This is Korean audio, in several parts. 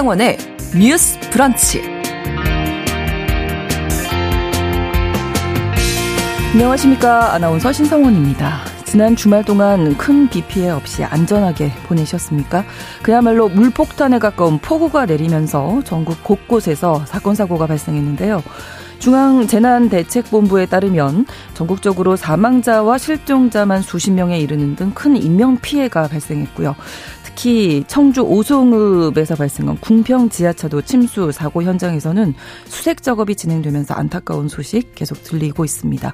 신성원의 뉴스 브런치. 안녕하십니까. 아나운서 신성원입니다. 지난 주말 동안 큰 비 피해 없이 안전하게 보내셨습니까? 그야말로 물폭탄에 가까운 폭우가 내리면서 전국 곳곳에서 사건, 사고가 발생했는데요. 중앙재난대책본부에 따르면 전국적으로 사망자와 실종자만 수십 명에 이르는 등 큰 인명피해가 발생했고요. 특히 청주 오송읍에서 발생한 궁평 지하차도 침수 사고 현장에서는 수색 작업이 진행되면서 안타까운 소식 계속 들리고 있습니다.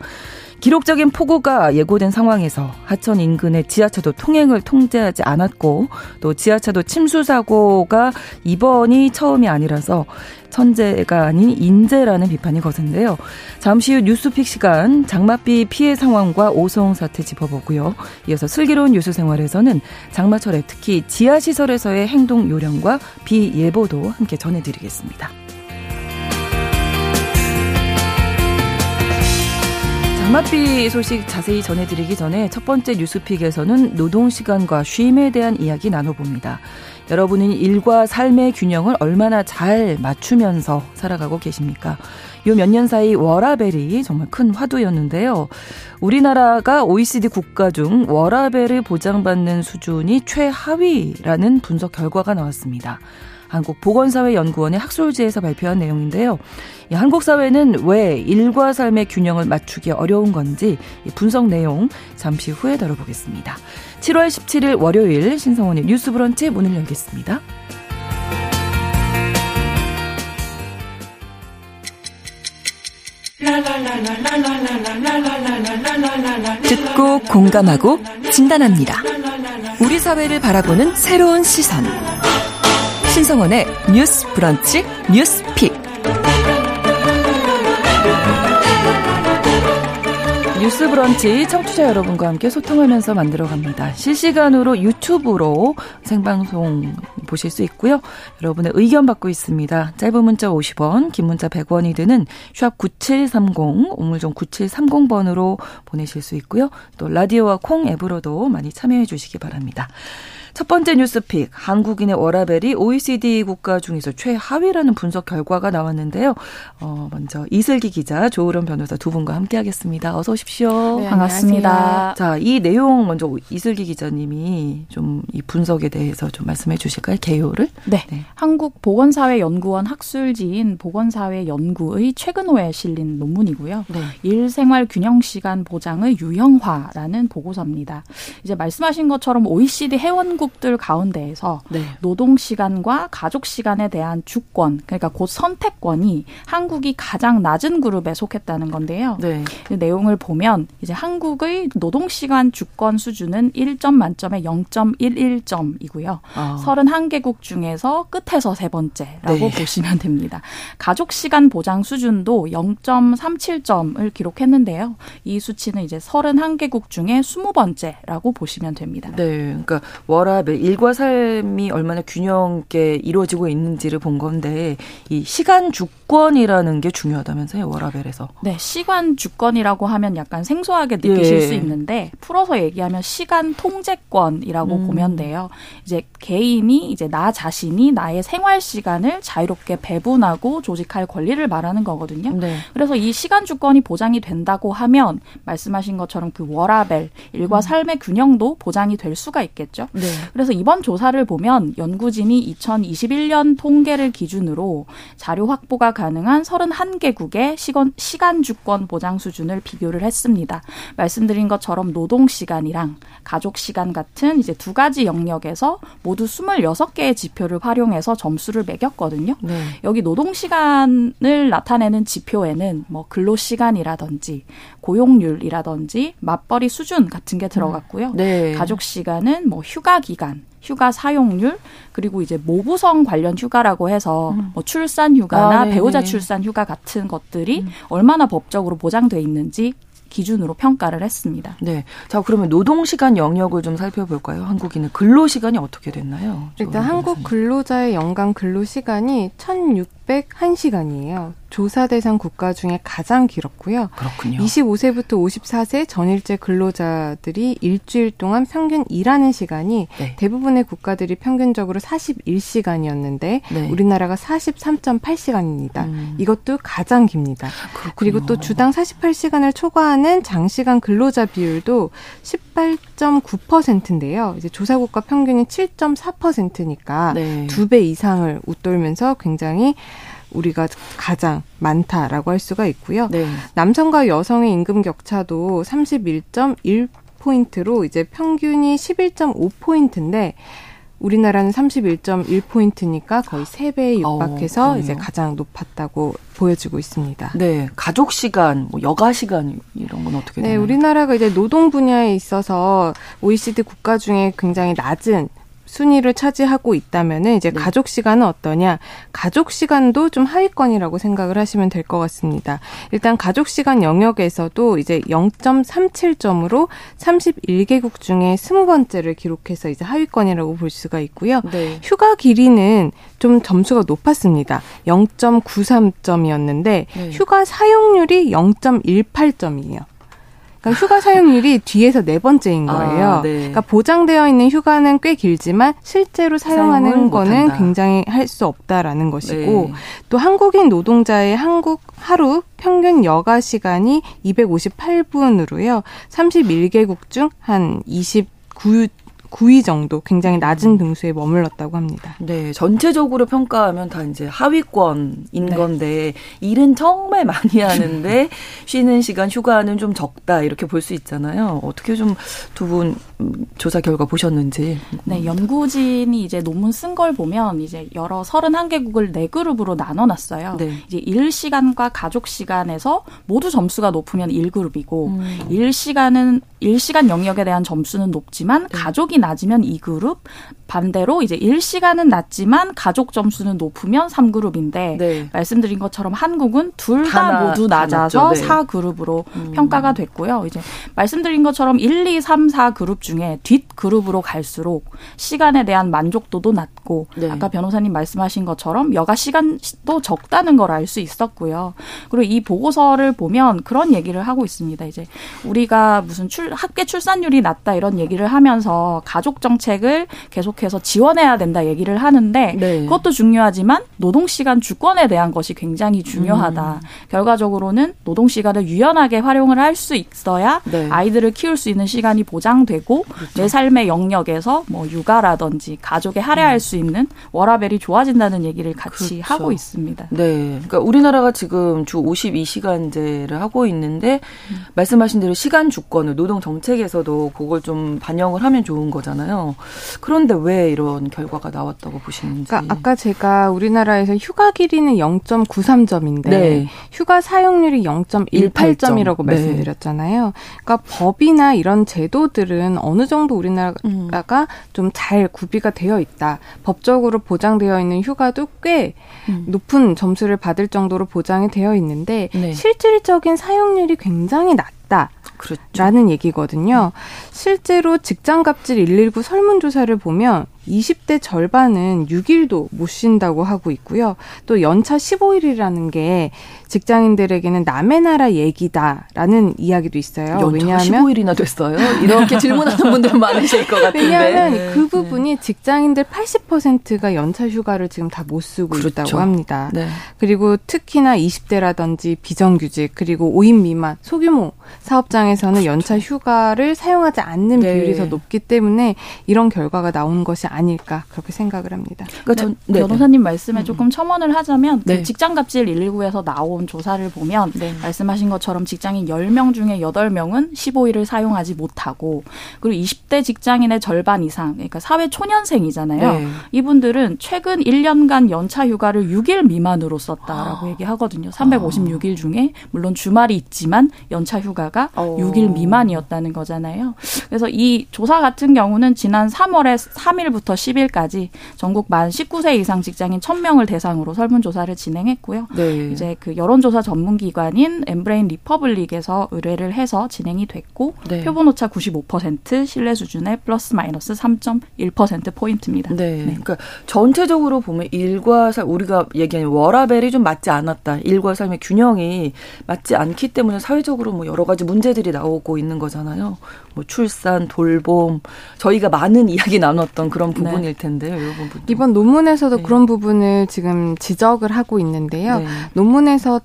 기록적인 폭우가 예고된 상황에서 하천 인근의 지하차도 통행을 통제하지 않았고 또 지하차도 침수 사고가 이번이 처음이 아니라서 천재가 아닌 인재라는 비판이 거센데요. 잠시 후 뉴스픽 시간 장맛비 피해 상황과 오송 사태 짚어보고요. 이어서 슬기로운 뉴스 생활에서는 장마철에 특히 지하시설에서의 행동 요령과 비 예보도 함께 전해드리겠습니다. 장맛비 소식 자세히 전해드리기 전에 첫 번째 뉴스픽에서는 노동시간과 쉼에 대한 이야기 나눠봅니다. 여러분은 일과 삶의 균형을 얼마나 잘 맞추면서 살아가고 계십니까? 요 몇 년 사이 워라벨이 정말 큰 화두였는데요. 우리나라가 OECD 국가 중 워라벨을 보장받는 수준이 최하위라는 분석 결과가 나왔습니다. 한국보건사회연구원의 학술지에서 발표한 내용인데요. 한국 사회는 왜 일과 삶의 균형을 맞추기 어려운 건지 분석 내용 잠시 후에 다뤄보겠습니다. 7월 17일 월요일 신성원의 뉴스 브런치 문을 열겠습니다. 듣고 공감하고 진단합니다. 우리 사회를 바라보는 새로운 시선. 신성원의 뉴스 브런치 뉴스 픽. 뉴스 브런치 청취자 여러분과 함께 소통하면서 만들어 갑니다. 실시간으로 유튜브로 생방송 보실 수 있고요. 여러분의 의견 받고 있습니다. 짧은 문자 50원, 긴 문자 100원이 드는 샵 9730, 우물정 9730번으로 보내실 수 있고요. 또 라디오와 콩 앱으로도 많이 참여해 주시기 바랍니다. 첫 번째 뉴스픽 한국인의 워라벨이 OECD 국가 중에서 최하위라는 분석 결과가 나왔는데요. 어, 먼저 이슬기 기자, 조으론 변호사 두 분과 함께하겠습니다. 어서 오십시오. 네, 반갑습니다. 자, 이 내용 먼저 이슬기 기자님이 좀 이 분석에 대해서 좀 말씀해 주실까요? 개요를? 네. 네. 한국 보건사회연구원 학술지인 보건사회 연구의 최근호에 실린 논문이고요. 네. 일생활 균형 시간 보장의 유형화라는 보고서입니다. 이제 말씀하신 것처럼 OECD 회원국 선진국들 가운데에서 네. 노동 시간과 가족 시간에 대한 주권, 그러니까 곧 선택권이 한국이 가장 낮은 그룹에 속했다는 건데요. 네. 내용을 보면 이제 한국의 노동 시간 주권 수준은 1점 만점에 0.11점이고요. 아. 31개국 중에서 끝에서 세 번째라고 네. 보시면 됩니다. 가족 시간 보장 수준도 0.37점을 기록했는데요. 이 수치는 이제 31개국 중에 20번째라고 보시면 됩니다. 네. 그러니까 월화 일과 삶이 얼마나 균형 있게 이루어지고 있는지를 본 건데 이 시간 주권이라는 게 중요하다면서요 워라벨에서? 네, 시간 주권이라고 하면 약간 생소하게 느끼실 예. 수 있는데 풀어서 얘기하면 시간 통제권이라고 음. 보면 돼요. 이제 개인이 이제 나 자신이 나의 생활 시간을 자유롭게 배분하고 조직할 권리를 말하는 거거든요. 네. 그래서 이 시간 주권이 보장이 된다고 하면 말씀하신 것처럼 그 워라벨 일과 음. 삶의 균형도 보장이 될 수가 있겠죠. 네. 그래서 이번 조사를 보면 연구진이 2021년 통계를 기준으로 자료 확보가 가능한 31개국의 시간, 시간 주권 보장 수준을 비교를 했습니다. 말씀드린 것처럼 노동 시간이랑 가족 시간 같은 이제 두 가지 영역에서 모두 26개의 지표를 활용해서 점수를 매겼거든요. 네. 여기 노동 시간을 나타내는 지표에는 뭐 근로 시간이라든지 고용률이라든지 맞벌이 수준 같은 게 들어갔고요. 네. 가족 시간은 뭐 휴가 기간, 휴가 사용률 그리고 이제 모부성 관련 휴가라고 해서 음. 뭐 출산 휴가나 아, 배우자 출산 휴가 같은 것들이 음. 얼마나 법적으로 보장돼 있는지 기준으로 평가를 했습니다. 네. 자, 그러면 노동시간 영역을 좀 살펴볼까요? 한국인은 근로시간이 어떻게 됐나요? 일단 한국 근로자의 연간 근로시간이 1601시간이에요. 조사 대상 국가 중에 가장 길었고요. 그렇군요. 25세부터 54세 전일제 근로자들이 일주일 동안 평균 일하는 시간이 네. 대부분의 국가들이 평균적으로 41시간이었는데 네. 우리나라가 43.8시간입니다. 음. 이것도 가장 깁니다. 그렇군요. 그리고 또 주당 48시간을 초과하는 장시간 근로자 비율도 18.9%인데요. 이제 조사 국가 평균이 7.4%니까 네. 두배 이상을 웃돌면서 굉장히 우리가 가장 많다라고 할 수가 있고요. 네. 남성과 여성의 임금 격차도 31.1 포인트로 이제 평균이 11.5 포인트인데 우리나라는 31.1 포인트니까 거의 3배에 어, 육박해서 어, 이제 가장 높았다고 보여지고 있습니다. 네. 가족 시간, 뭐 여가 시간 이런 건 어떻게 되나요? 네, 우리나라가 이제 노동 분야에 있어서 OECD 국가 중에 굉장히 낮은 순위를 차지하고 있다면은 이제 네. 가족 시간은 어떠냐? 가족 시간도 좀 하위권이라고 생각을 하시면 될 것 같습니다. 일단 가족 시간 영역에서도 이제 0.37점으로 31개국 중에 20번째를 기록해서 이제 하위권이라고 볼 수가 있고요. 네. 휴가 길이는 좀 점수가 높았습니다. 0.93점이었는데 네. 휴가 사용률이 0.18점이에요. 그러니까 휴가 사용률이 뒤에서 네 번째인 아, 거예요. 아, 네. 그러니까 보장되어 있는 휴가는 꽤 길지만 실제로 사용하는 거는 못한다. 굉장히 할 수 없다라는 것이고 네. 또 한국인 노동자의 한국 하루 평균 여가 시간이 258분으로요. 31개국 중 한 29. 9 위 정도 굉장히 낮은 음. 등수에 머물렀다고 합니다. 네, 전체적으로 평가하면 다 이제 하위권인 네. 건데 일은 정말 많이 하는데 쉬는 시간 휴가는 좀 적다 이렇게 볼 수 있잖아요. 어떻게 좀 두 분 조사 결과 보셨는지. 네, 연구진이 이제 논문 쓴 걸 보면 이제 여러 31개국을 네 그룹으로 나눠 놨어요. 네. 이제 일 시간과 가족 시간에서 모두 점수가 높으면 1그룹이고 음. 일 시간은 일시간 영역에 대한 점수는 높지만 네. 가족이 낮으면 2그룹, 반대로 이제 일시간은 낮지만 가족 점수는 높으면 3그룹인데 네. 말씀드린 것처럼 한국은 둘 다 모두 낮아서 네. 4그룹으로 음. 평가가 됐고요. 이제 말씀드린 것처럼 1, 2, 3, 4그룹 중에 뒷 그룹으로 갈수록 시간에 대한 만족도도 낮고 네. 아까 변호사님 말씀하신 것처럼 여가 시간도 적다는 걸 알 수 있었고요. 그리고 이 보고서를 보면 그런 얘기를 하고 있습니다. 이제 우리가 무슨 출 학계 출산율이 낮다 이런 얘기를 하면서 가족 정책을 계속 해서 지원해야 된다 얘기를 하는데 네. 그것도 중요하지만 노동 시간 주권에 대한 것이 굉장히 중요하다. 음. 결과적으로는 노동 시간을 유연하게 활용을 할 수 있어야 네. 아이들을 키울 수 있는 시간이 보장되고 그렇죠. 내 삶의 영역에서 뭐 육아라든지 가족에 할애할 음. 수 있는 워라벨이 좋아진다는 얘기를 같이 그렇죠. 하고 있습니다. 네. 그러니까 우리나라가 지금 주 52시간제를 하고 있는데 음. 말씀하신 대로 시간 주권을 노동 정책에서도 그걸 좀 반영을 하면 좋은 거잖아요. 그런데 왜 이런 결과가 나왔다고 보시는지. 그러니까 아까 제가 우리나라에서 휴가 길이는 0.93점인데 네. 휴가 사용률이 0.18점이라고 네. 말씀드렸잖아요. 그러니까 법이나 이런 제도들은 어느 정도 우리나라가 음. 좀잘 구비가 되어 있다. 법적으로 보장되어 있는 휴가도 꽤 음. 높은 점수를 받을 정도로 보장이 되어 있는데 네. 실질적인 사용률이 굉장히 낮다. 그렇죠. 라는 얘기거든요. 실제로 직장 갑질 119 설문조사를 보면 20대 절반은 6일도 못 쉰다고 하고 있고요. 또 연차 15일이라는 게 직장인들에게는 남의 나라 얘기다라는 이야기도 있어요. 왜냐하면 15일이나 됐어요. 이렇게 질문하는 분들 많으실 것 같은데. 왜냐하면 네. 그 부분이 직장인들 80%가 연차 휴가를 지금 다 못 쓰고 그렇죠. 있다고 합니다. 네. 그리고 특히나 20대라든지 비정규직 그리고 5인 미만 소규모 사업장에서는 그렇죠. 연차 휴가를 사용하지 않는 네. 비율이 더 높기 때문에 이런 결과가 나오는 것이 아닐까 그렇게 생각을 합니다. 그러니까 전, 네, 변호사님 말씀에 음. 조금 첨언을 하자면 그 네. 직장갑질 119에서 나온 조사를 보면 네. 말씀하신 것처럼 직장인 10명 중에 8명은 15일을 사용하지 못하고 그리고 20대 직장인의 절반 이상 그러니까 사회 초년생이잖아요. 네. 이분들은 최근 1년간 연차 휴가를 6일 미만으로 썼다라고 아. 얘기하거든요. 356일 아. 중에 물론 주말이 있지만 연차 휴가가 오. 6일 미만이었다는 거잖아요. 그래서 이 조사 같은 경우는 지난 3월에 3일부터 9일부터 10일까지 전국 만 19세 이상 직장인 1000명을 대상으로 설문조사를 진행했고요. 네. 이제 그 여론조사 전문기관인 엠브레인 퍼블릭에서 의뢰를 해서 진행이 됐고 네. 표본 오차 95% 신뢰 수준의 플러스 마이너스 3.1% 포인트입니다. 네. 네. 그러니까 전체적으로 보면 일과 삶 우리가 얘기하는 워라밸이 좀 맞지 않았다. 일과 삶의 균형이 맞지 않기 때문에 사회적으로 뭐 여러 가지 문제들이 나오고 있는 거잖아요. 뭐 출산, 돌봄 저희가 많은 이야기 나눴던 그런 네. 부분일 텐데요. 이 부분 이번 논문에서도 네. 그런 부분을 지금 지적을 하고 있는데요. 네. 논문에서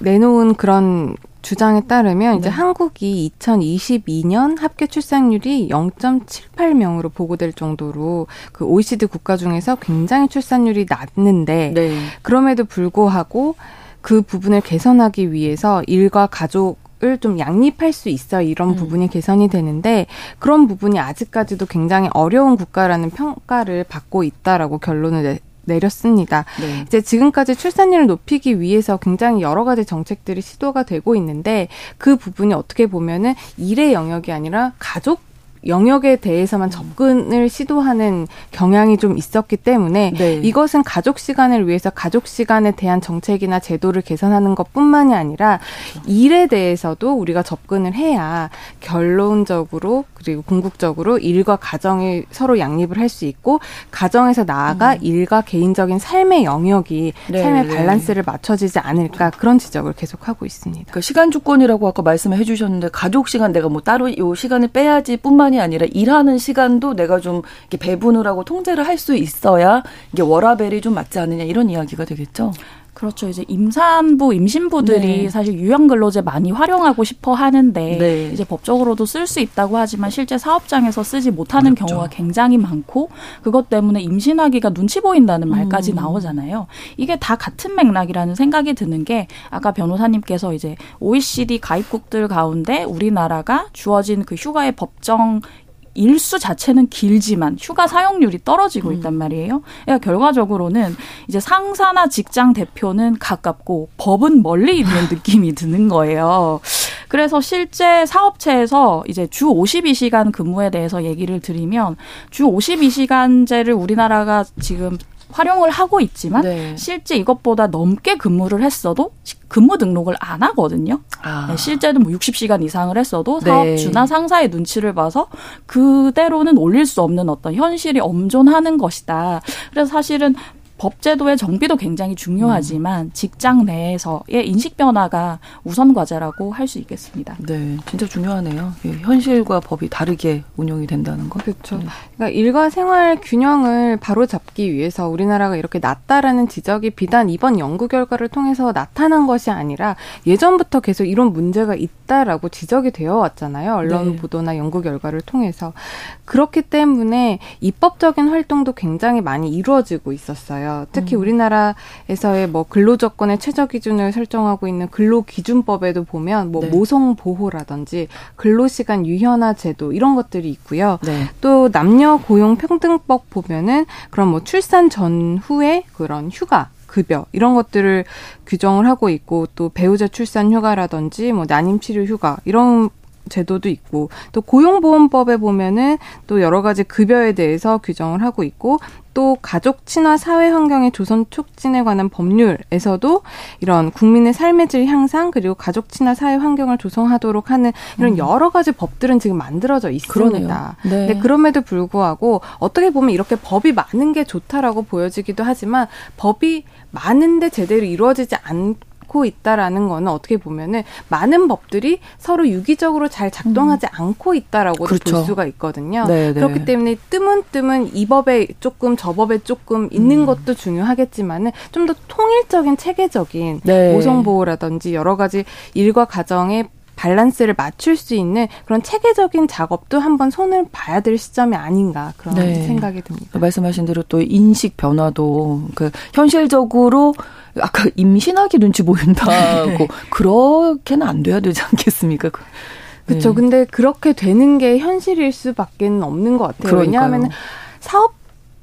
내놓은 그런 주장에 따르면 네. 이제 한국이 2022년 합계 출산율이 0.78명으로 보고될 정도로 그 OECD 국가 중에서 굉장히 출산율이 낮는데 네. 그럼에도 불구하고 그 부분을 개선하기 위해서 일과 가족 을좀 양립할 수 있어 이런 음. 부분이 개선이 되는데 그런 부분이 아직까지도 굉장히 어려운 국가라는 평가를 받고 있다라고 결론을 내, 내렸습니다. 네. 이제 지금까지 출산율을 높이기 위해서 굉장히 여러 가지 정책들이 시도가 되고 있는데 그 부분이 어떻게 보면은 일의 영역이 아니라 가족 영역에 대해서만 접근을 시도하는 경향이 좀 있었기 때문에 네. 이것은 가족 시간을 위해서 가족 시간에 대한 정책이나 제도를 개선하는 것뿐만이 아니라 일에 대해서도 우리가 접근을 해야 결론적으로 그리고 궁극적으로 일과 가정이 서로 양립을 할 수 있고 가정에서 나아가 음. 일과 개인적인 삶의 영역이 네, 삶의 네. 밸런스를 맞춰지지 않을까 그런 지적을 계속하고 있습니다. 그 시간 주권이라고 아까 말씀을 해주셨는데 가족 시간 내가 뭐 따로 요 시간을 빼야지 뿐만이 시간이 아니라 일하는 시간도 내가 좀 배분을 하고 통제를 할 수 있어야 이게 워라벨이 좀 맞지 않느냐 이런 이야기가 되겠죠. 그렇죠. 이제 임산부, 임신부들이 네. 사실 유형근로제 많이 활용하고 싶어 하는데 네. 이제 법적으로도 쓸 수 있다고 하지만 실제 사업장에서 쓰지 못하는 어렵죠. 경우가 굉장히 많고 그것 때문에 임신하기가 눈치 보인다는 말까지 음. 나오잖아요. 이게 다 같은 맥락이라는 생각이 드는 게 아까 변호사님께서 이제 OECD 가입국들 가운데 우리나라가 주어진 그 휴가의 법정 일수 자체는 길지만 휴가 사용률이 떨어지고 있단 음. 말이에요. 그러니까 결과적으로는 이제 상사나 직장 대표는 가깝고 법은 멀리 있는 느낌이 드는 거예요. 그래서 실제 사업체에서 이제 주 52시간 근무에 대해서 얘기를 드리면 주 52시간제를 우리나라가 지금 활용을 하고 있지만 네. 실제 이것보다 넘게 근무를 했어도 근무 등록을 안 하거든요. 아. 네, 실제는 뭐 60시간 이상을 했어도 네. 사업주나 상사의 눈치를 봐서 그대로는 올릴 수 없는 어떤 현실이 엄존하는 것이다. 그래서 사실은 법제도의 정비도 굉장히 중요하지만 음. 직장 내에서의 인식 변화가 우선 과제라고 할 수 있겠습니다. 네, 진짜 중요하네요. 예, 현실과 법이 다르게 운영이 된다는 거. 그렇죠. 네. 그러니까 일과 생활 균형을 바로 잡기 위해서 우리나라가 이렇게 낮다라는 지적이 비단 이번 연구 결과를 통해서 나타난 것이 아니라 예전부터 계속 이런 문제가 있다라고 지적이 되어 왔잖아요. 언론 네. 보도나 연구 결과를 통해서 그렇기 때문에 입법적인 활동도 굉장히 많이 이루어지고 있었어요. 있어요. 특히 음. 우리나라에서의 뭐 근로조건의 최저 기준을 설정하고 있는 근로기준법에도 보면 뭐 네. 모성 보호라든지 근로시간 유연화 제도 이런 것들이 있고요. 네. 또 남녀 고용 평등법 보면은 그런 뭐 출산 전후에 그런 휴가 급여 이런 것들을 규정을 하고 있고 또 배우자 출산 휴가라든지 뭐 난임 치료 휴가 이런 제도도 있고 또 고용보험법에 보면은 또 여러 가지 급여에 대해서 규정을 하고 있고 또 가족 친화 사회 환경의 조선 촉진에 관한 법률에서도 이런 국민의 삶의 질 향상 그리고 가족 친화 사회 환경을 조성하도록 하는 이런 음. 여러 가지 법들은 지금 만들어져 있습니다. 네. 근데 그럼에도 불구하고 어떻게 보면 이렇게 법이 많은 게 좋다라고 보여지기도 하지만 법이 많은데 제대로 이루어지지 않 않고 있다라는 거는 어떻게 보면은 많은 법들이 서로 유기적으로 잘 작동하지 음. 않고 있다라고 그렇죠. 볼 수가 있거든요. 네네. 네. 그렇기 때문에 뜨문뜨문 이 법에 조금 저 법에 조금 있는 음. 것도 중요하겠지만은 좀 더 통일적인 체계적인 네. 모성 보호라든지 여러 가지 일과 가정의 밸런스를 맞출 수 있는 그런 체계적인 작업도 한번 손을 봐야 될 시점이 아닌가 그런 네. 생각이 듭니다. 말씀하신 대로 또 인식 변화도 그 현실적으로 아까 임신하기 눈치 보인다고 네. 그렇게는 안 돼야 되지 않겠습니까? 그렇죠. 네. 근데 그렇게 되는 게 현실일 수밖에 없는 것 같아요. 그러니까요. 왜냐하면 사업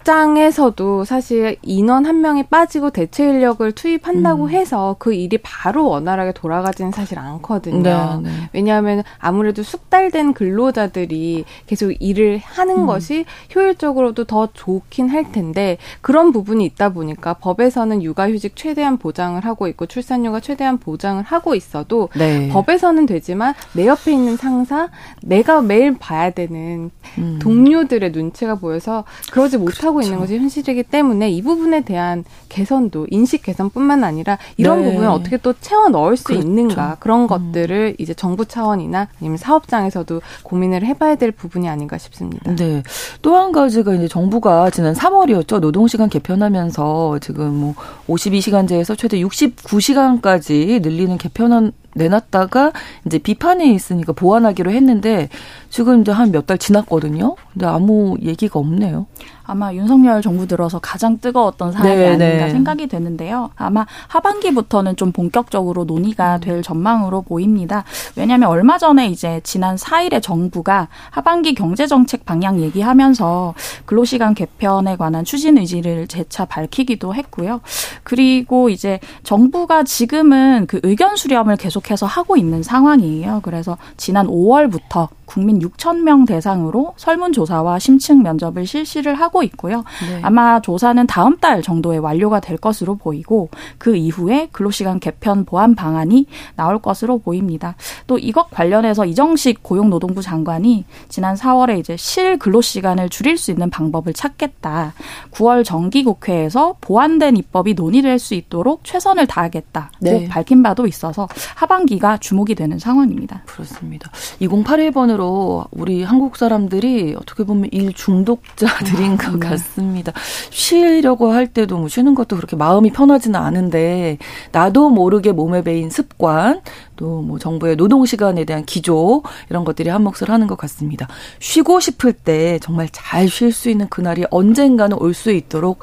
사업장에서도 사실 인원 한 명이 빠지고 대체 인력을 투입한다고 음. 해서 그 일이 바로 원활하게 돌아가지는 사실 않거든요. 네, 네. 왜냐하면 아무래도 숙달된 근로자들이 계속 일을 하는 음. 것이 효율적으로도 더 좋긴 할 텐데 그런 부분이 있다 보니까 법에서는 육아휴직 최대한 보장을 하고 있고 출산휴가 최대한 보장을 하고 있어도 네. 법에서는 되지만 내 옆에 있는 상사, 내가 매일 봐야 되는 음. 동료들의 눈치가 보여서 그러지 못하고 그렇죠. 있는 것이 현실이기 때문에 이 부분에 대한 개선도 인식 개선뿐만 아니라 이런 네. 부분을 어떻게 또 채워 넣을 수 그렇죠. 있는가 그런 음. 것들을 이제 정부 차원이나 아니면 사업장에서도 고민을 해봐야 될 부분이 아닌가 싶습니다. 네. 또 한 가지가 이제 정부가 지난 3월이었죠. 노동시간 개편하면서 지금 뭐 52시간제에서 최대 69시간까지 늘리는 개편안 내놨다가 이제 비판이 있으니까 보완하기로 했는데 지금 이제 한 몇 달 지났거든요. 근데 아무 얘기가 없네요. 아마 윤석열 정부 들어서 가장 뜨거웠던 사안이 네, 아닌가 네. 생각이 되는데요. 아마 하반기부터는 좀 본격적으로 논의가 음. 될 전망으로 보입니다. 왜냐하면 얼마 전에 이제 지난 4일에 정부가 하반기 경제정책 방향 얘기하면서 근로시간 개편에 관한 추진 의지를 재차 밝히기도 했고요. 그리고 이제 정부가 지금은 그 의견 수렴을 계속 해서 하고 있는 상황이에요. 그래서 지난 5월부터 국민 6천 명 대상으로 설문조사와 심층 면접을 실시를 하고 있고요. 네. 아마 조사는 다음 달 정도에 완료가 될 것으로 보이고 그 이후에 근로시간 개편 보완 방안이 나올 것으로 보입니다. 또 이것 관련해서 이정식 고용노동부 장관이 지난 4월에 이제 실 근로시간을 줄일 수 있는 방법을 찾겠다. 9월 정기국회에서 보완된 입법이 논의될 수 있도록 최선을 다하겠다. 네. 밝힌 바도 있어서 하반기가 주목이 되는 상황입니다. 그렇습니다. 2081번은 한편으로 우리 한국 사람들이 어떻게 보면 일 중독자들인 아, 것 네. 같습니다. 쉬려고 할 때도 뭐 쉬는 것도 그렇게 마음이 편하지는 않은데 나도 모르게 몸에 배인 습관 또 뭐 정부의 노동 시간에 대한 기조 이런 것들이 한 몫을 하는 것 같습니다. 쉬고 싶을 때 정말 잘 쉴 수 있는 그날이 언젠가는 올 수 있도록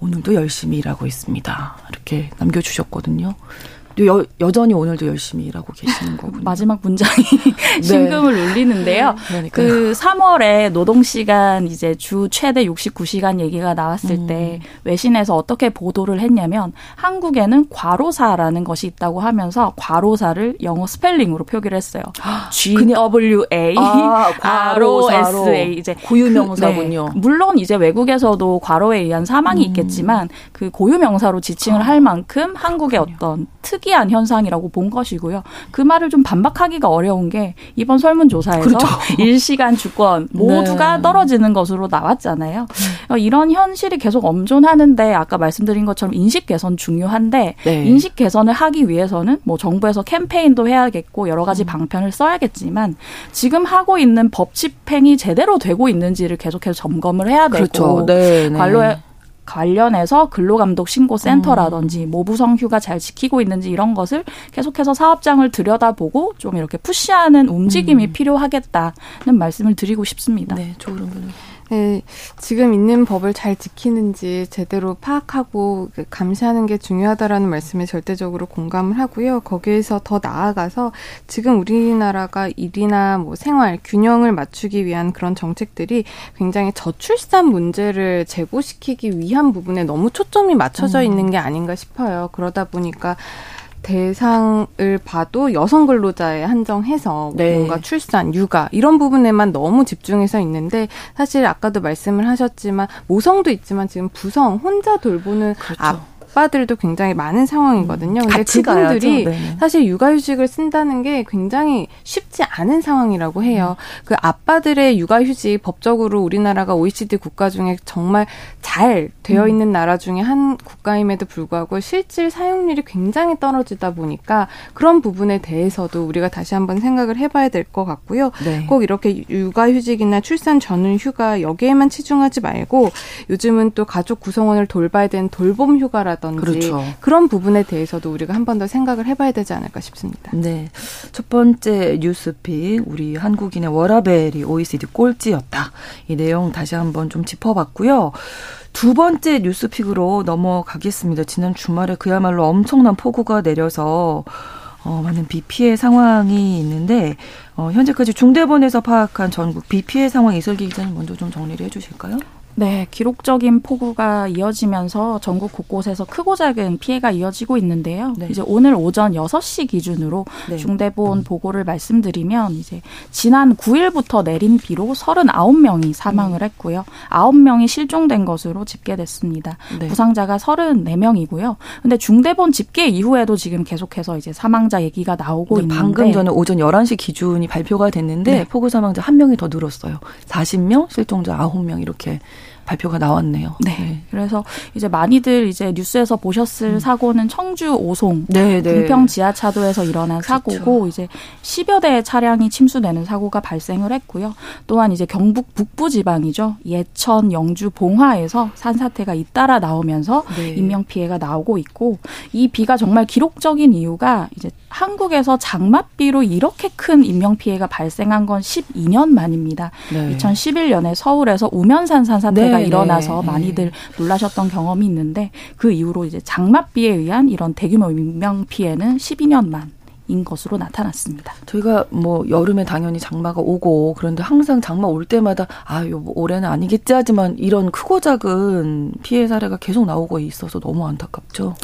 오늘도 열심히 일하고 있습니다. 이렇게 남겨주셨거든요. 여, 여전히 오늘도 열심히 일하고 계시는 거군요. 마지막 문장이 네. 심금을 울리는데요. 그 3월에 노동시간 이제 주 최대 69시간 얘기가 나왔을 음. 때 외신에서 어떻게 보도를 했냐면 한국에는 과로사라는 것이 있다고 하면서 과로사를 영어 스펠링으로 표기를 했어요. G W A 아, R S A 이제 고유명사군요. 그, 네. 물론 이제 외국에서도 과로에 의한 사망이 음. 있겠지만 그 고유명사로 지칭을 할 만큼 한국의 어떤 특 특이한 현상이라고 본 것이고요. 그 말을 좀 반박하기가 어려운 게 이번 설문조사에서 그렇죠. 일시간 주권 모두가 네. 떨어지는 것으로 나왔잖아요. 네. 이런 현실이 계속 엄존하는데 아까 말씀드린 것처럼 인식 개선 중요한데 네. 인식 개선을 하기 위해서는 뭐 정부에서 캠페인도 해야겠고 여러 가지 음. 방편을 써야겠지만 지금 하고 있는 법 집행이 제대로 되고 있는지를 계속해서 점검을 해야 되고 그렇죠. 네, 네. 관로에 관련해서 근로감독 신고센터라든지 음. 모부성 휴가 잘 지키고 있는지 이런 것을 계속해서 사업장을 들여다보고 좀 이렇게 푸시하는 움직임이 음. 필요하겠다는 말씀을 드리고 싶습니다. 네, 조은근 네, 지금 있는 법을 잘 지키는지 제대로 파악하고 그 감시하는 게 중요하다라는 말씀에 절대적으로 공감을 하고요. 거기에서 더 나아가서 지금 우리나라가 일이나 뭐 생활 균형을 맞추기 위한 그런 정책들이 굉장히 저출산 문제를 제고시키기 위한 부분에 너무 초점이 맞춰져 음. 있는 게 아닌가 싶어요. 그러다 보니까 대상을 봐도 여성 근로자에 한정해서 네. 뭔가 출산, 육아 이런 부분에만 너무 집중해서 있는데 사실 아까도 말씀을 하셨지만 모성도 있지만 지금 부성 혼자 돌보는 그렇죠. 아, 아빠들도 굉장히 많은 상황이거든요. 음, 근데 그분들이 사실 육아휴직을 쓴다는 게 굉장히 쉽지 않은 상황이라고 해요. 음. 그 아빠들의 육아휴직 법적으로 우리나라가 OECD 국가 중에 정말 잘 되어 음. 있는 음. 나라 중에 한 국가임에도 불구하고 실질 사용률이 굉장히 떨어지다 보니까 그런 부분에 대해서도 우리가 다시 한번 생각을 해봐야 될 것 같고요. 네. 꼭 이렇게 육아휴직이나 출산 전후 휴가 여기에만 치중하지 말고 요즘은 또 가족 구성원을 돌봐야 되는 돌봄 휴가라든지 한다든지 그렇죠. 그런 부분에 대해서도 우리가 한 번 더 생각을 해봐야 되지 않을까 싶습니다. 네, 첫 번째 뉴스픽 우리 한국인의 워라벨이 OECD 꼴찌였다. 이 내용 다시 한번 좀 짚어봤고요. 두 번째 뉴스픽으로 넘어가겠습니다. 지난 주말에 그야말로 엄청난 폭우가 내려서 어, 많은 비 피해 상황이 있는데 어, 현재까지 중대본에서 파악한 전국 비 피해 상황 이설기 기자님 먼저 좀 정리를 해주실까요? 네, 기록적인 폭우가 이어지면서 전국 곳곳에서 크고 작은 피해가 이어지고 있는데요. 네. 이제 오늘 오전 6시 기준으로 네. 중대본 음. 보고를 말씀드리면 이제 지난 9일부터 내린 비로 39명이 사망을 음. 했고요. 9명이 실종된 것으로 집계됐습니다. 네. 부상자가 34명이고요. 근데 중대본 집계 이후에도 지금 계속해서 이제 사망자 얘기가 나오고 있는데 방금 전에 오전 11시 기준이 발표가 됐는데 네. 폭우 사망자 1명이 더 늘었어요. 40명, 실종자 9명 이렇게 발표가 나왔네요. 네. 네. 그래서 이제 많이들 이제 뉴스에서 보셨을 음. 사고는 청주 오송 네, 네. 금평 지하차도에서 일어난 그렇죠. 사고고 이제 10여 대의 차량이 침수되는 사고가 발생을 했고요. 또한 이제 경북 북부 지방이죠. 예천, 영주, 봉화에서 산사태가 잇따라 나오면서 네. 인명 피해가 나오고 있고 이 비가 정말 기록적인 이유가 이제 한국에서 장맛비로 이렇게 큰 인명 피해가 발생한 건 12년 만입니다. 네. 2011년에 서울에서 우면산 산사태가 네, 일어나서 네. 많이들 놀라셨던 경험이 있는데 그 이후로 이제 장맛비에 의한 이런 대규모 인명 피해는 12년 만. 인 것으로 나타났습니다. 저희가 뭐 여름에 당연히 장마가 오고 그런데 항상 장마 올 때마다 아요 뭐 올해는 아니겠지 하지만 이런 크고 작은 피해 사례가 계속 나오고 있어서 너무 안타깝죠.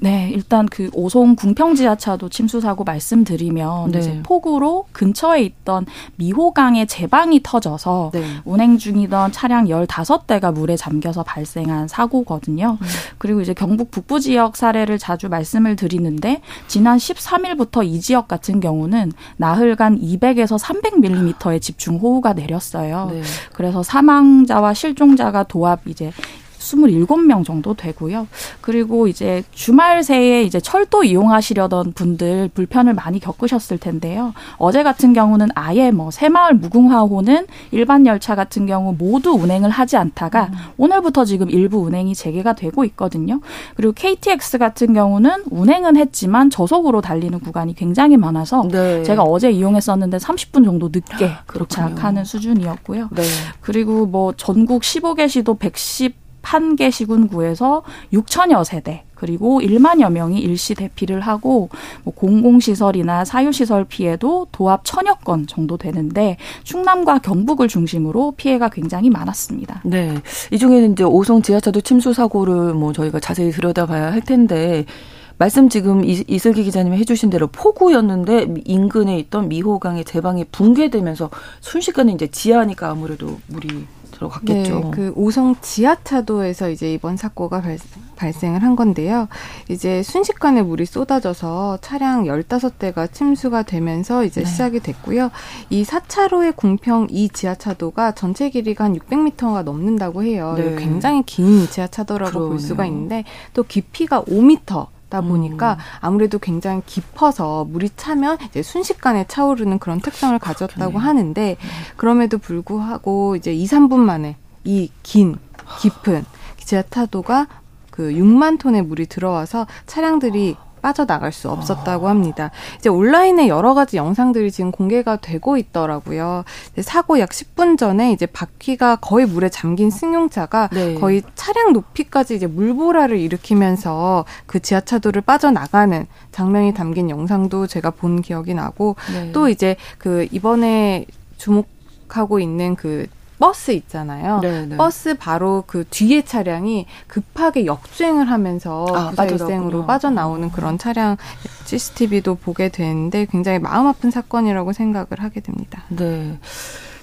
네, 일단 그 오송 궁평 지하차도 침수 사고 말씀드리면 네. 이제 폭우로 근처에 있던 미호강의 제방이 터져서 네. 운행 중이던 차량 15대가 물에 잠겨서 발생한 사고거든요. 음. 그리고 이제 경북 북부 지역 사례를 자주 말씀을 드리는데 지난 13일부터 이 지역 같은 경우는 나흘간 200에서 300mm의 집중 호우가 내렸어요. 네. 그래서 사망자와 실종자가 도합 이제 27명 정도 되고요. 그리고 이제 주말 새에 이제 철도 이용하시려던 분들 불편을 많이 겪으셨을 텐데요. 어제 같은 경우는 아예 뭐 새마을 무궁화호는 일반 열차 같은 경우 모두 운행을 하지 않다가 음. 오늘부터 지금 일부 운행이 재개가 되고 있거든요. 그리고 KTX 같은 경우는 운행은 했지만 저속으로 달리는 구간이 굉장히 많아서 네. 제가 어제 이용했었는데 30분 정도 늦게 아, 도착하는 수준이었고요. 네. 그리고 뭐 전국 15개 시도 110 한 개 시군구에서 6천여 세대 그리고 1만여 명이 일시 대피를 하고 뭐 공공시설이나 사유시설 피해도 도합 천여 건 정도 되는데 충남과 경북을 중심으로 피해가 굉장히 많았습니다. 네. 이 중에는 이제 오송 지하차도 침수 사고를 뭐 저희가 자세히 들여다봐야 할 텐데 말씀 지금 이슬기 기자님이 해주신 대로 폭우였는데 인근에 있던 미호강의 제방이 붕괴되면서 순식간에 이제 지하니까 아무래도 물이 들어갔겠죠. 네, 그 오성 지하차도에서 이제 이번 사고가 발, 발생을 한 건데요. 이제 순식간에 물이 쏟아져서 차량 15대가 침수가 되면서 이제 네. 시작이 됐고요. 이 4차로의 공평 이 지하차도가 전체 길이가 한 600m가 넘는다고 해요. 네. 굉장히 긴 지하차도라고 그러네요. 볼 수가 있는데 또 깊이가 5m 다 보니까 음. 아무래도 굉장히 깊어서 물이 차면 이제 순식간에 차오르는 그런 특성을 가졌다고 그러네요. 하는데 네. 그럼에도 불구하고 이제 2, 3분 만에 이 긴 깊은 지하 타도가 그 6만 톤의 물이 들어와서 차량들이 빠져나갈 수 없었다고 합니다. 이제 온라인에 여러 가지 영상들이 지금 공개가 되고 있더라고요. 사고 약 10분 전에 이제 바퀴가 거의 물에 잠긴 승용차가 네. 거의 차량 높이까지 이제 물보라를 일으키면서 그 지하차도를 빠져나가는 장면이 담긴 영상도 제가 본 기억이 나고 네. 또 이제 그 이번에 주목 하고 있는 그 버스 있잖아요. 네네. 네. 버스 바로 그 뒤에 차량이 급하게 역주행을 하면서 아, 부사일생으로 빠져나오는 그런 차량 CCTV도 보게 되는데 굉장히 마음 아픈 사건이라고 생각을 하게 됩니다. 네.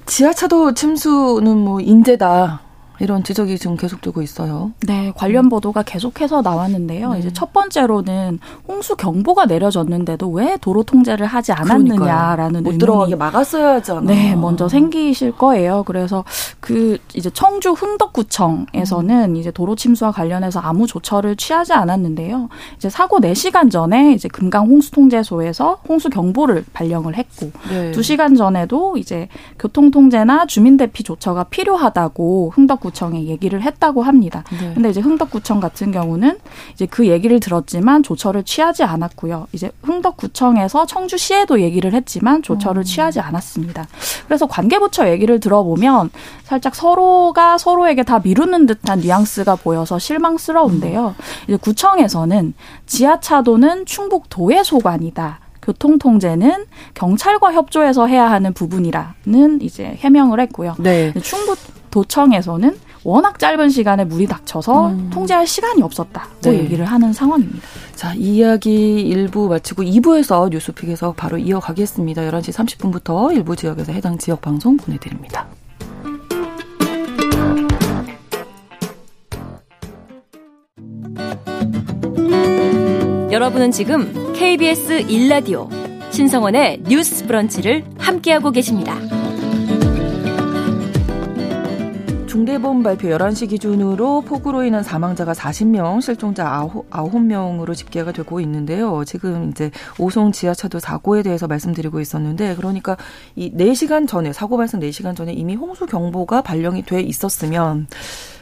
지하차도 침수는 뭐 인재다. 이런 지적이 지금 계속되고 있어요. 네, 관련 보도가 계속해서 나왔는데요. 네. 이제 첫 번째로는 홍수 경보가 내려졌는데도 왜 도로 통제를 하지 않았느냐라는 못 들어가게 막았어야 하잖아. 네, 먼저 생기실 거예요. 그래서 그 이제 청주 흥덕구청에서는 음. 이제 도로 침수와 관련해서 아무 조처를 취하지 않았는데요. 이제 사고 4시간 전에 이제 금강 홍수 통제소에서 홍수 경보를 발령을 했고 네. 2시간 전에도 이제 교통 통제나 주민 대피 조처가 필요하다고 흥덕 흥덕구청에 얘기를 했다고 합니다. 네. 근데 이제 흥덕구청 같은 경우는 이제 그 얘기를 들었지만 조처를 취하지 않았고요. 이제 흥덕구청에서 청주시에도 얘기를 했지만 조처를 음. 취하지 않았습니다. 그래서 관계부처 얘기를 들어보면 살짝 서로가 서로에게 다 미루는 듯한 뉘앙스가 보여서 실망스러운데요. 이제 구청에서는 지하차도는 충북 도의 소관이다. 교통 통제는 경찰과 협조해서 해야 하는 부분이라는 이제 해명을 했고요. 네. 충북 도청에서는 워낙 짧은 시간에 물이 닥쳐서 음. 통제할 시간이 없었다고 네. 얘기를 하는 상황입니다. 자, 이 이야기 1부 마치고 2부에서 뉴스픽에서 바로 이어가겠습니다. 11시 30분부터 일부 지역에서 해당 지역 방송 보내드립니다. 여러분은 지금 KBS 1라디오 신성원의 뉴스 브런치를 함께하고 계십니다. 중대본 발표 11시 기준으로 폭우로 인한 사망자가 40명, 실종자 9, 명으로 집계가 되고 있는데요. 지금 이제 오송 지하차도 사고에 대해서 말씀드리고 있었는데 그러니까 이 4시간 전에 사고 발생 4시간 전에 이미 홍수 경보가 발령이 돼 있었으면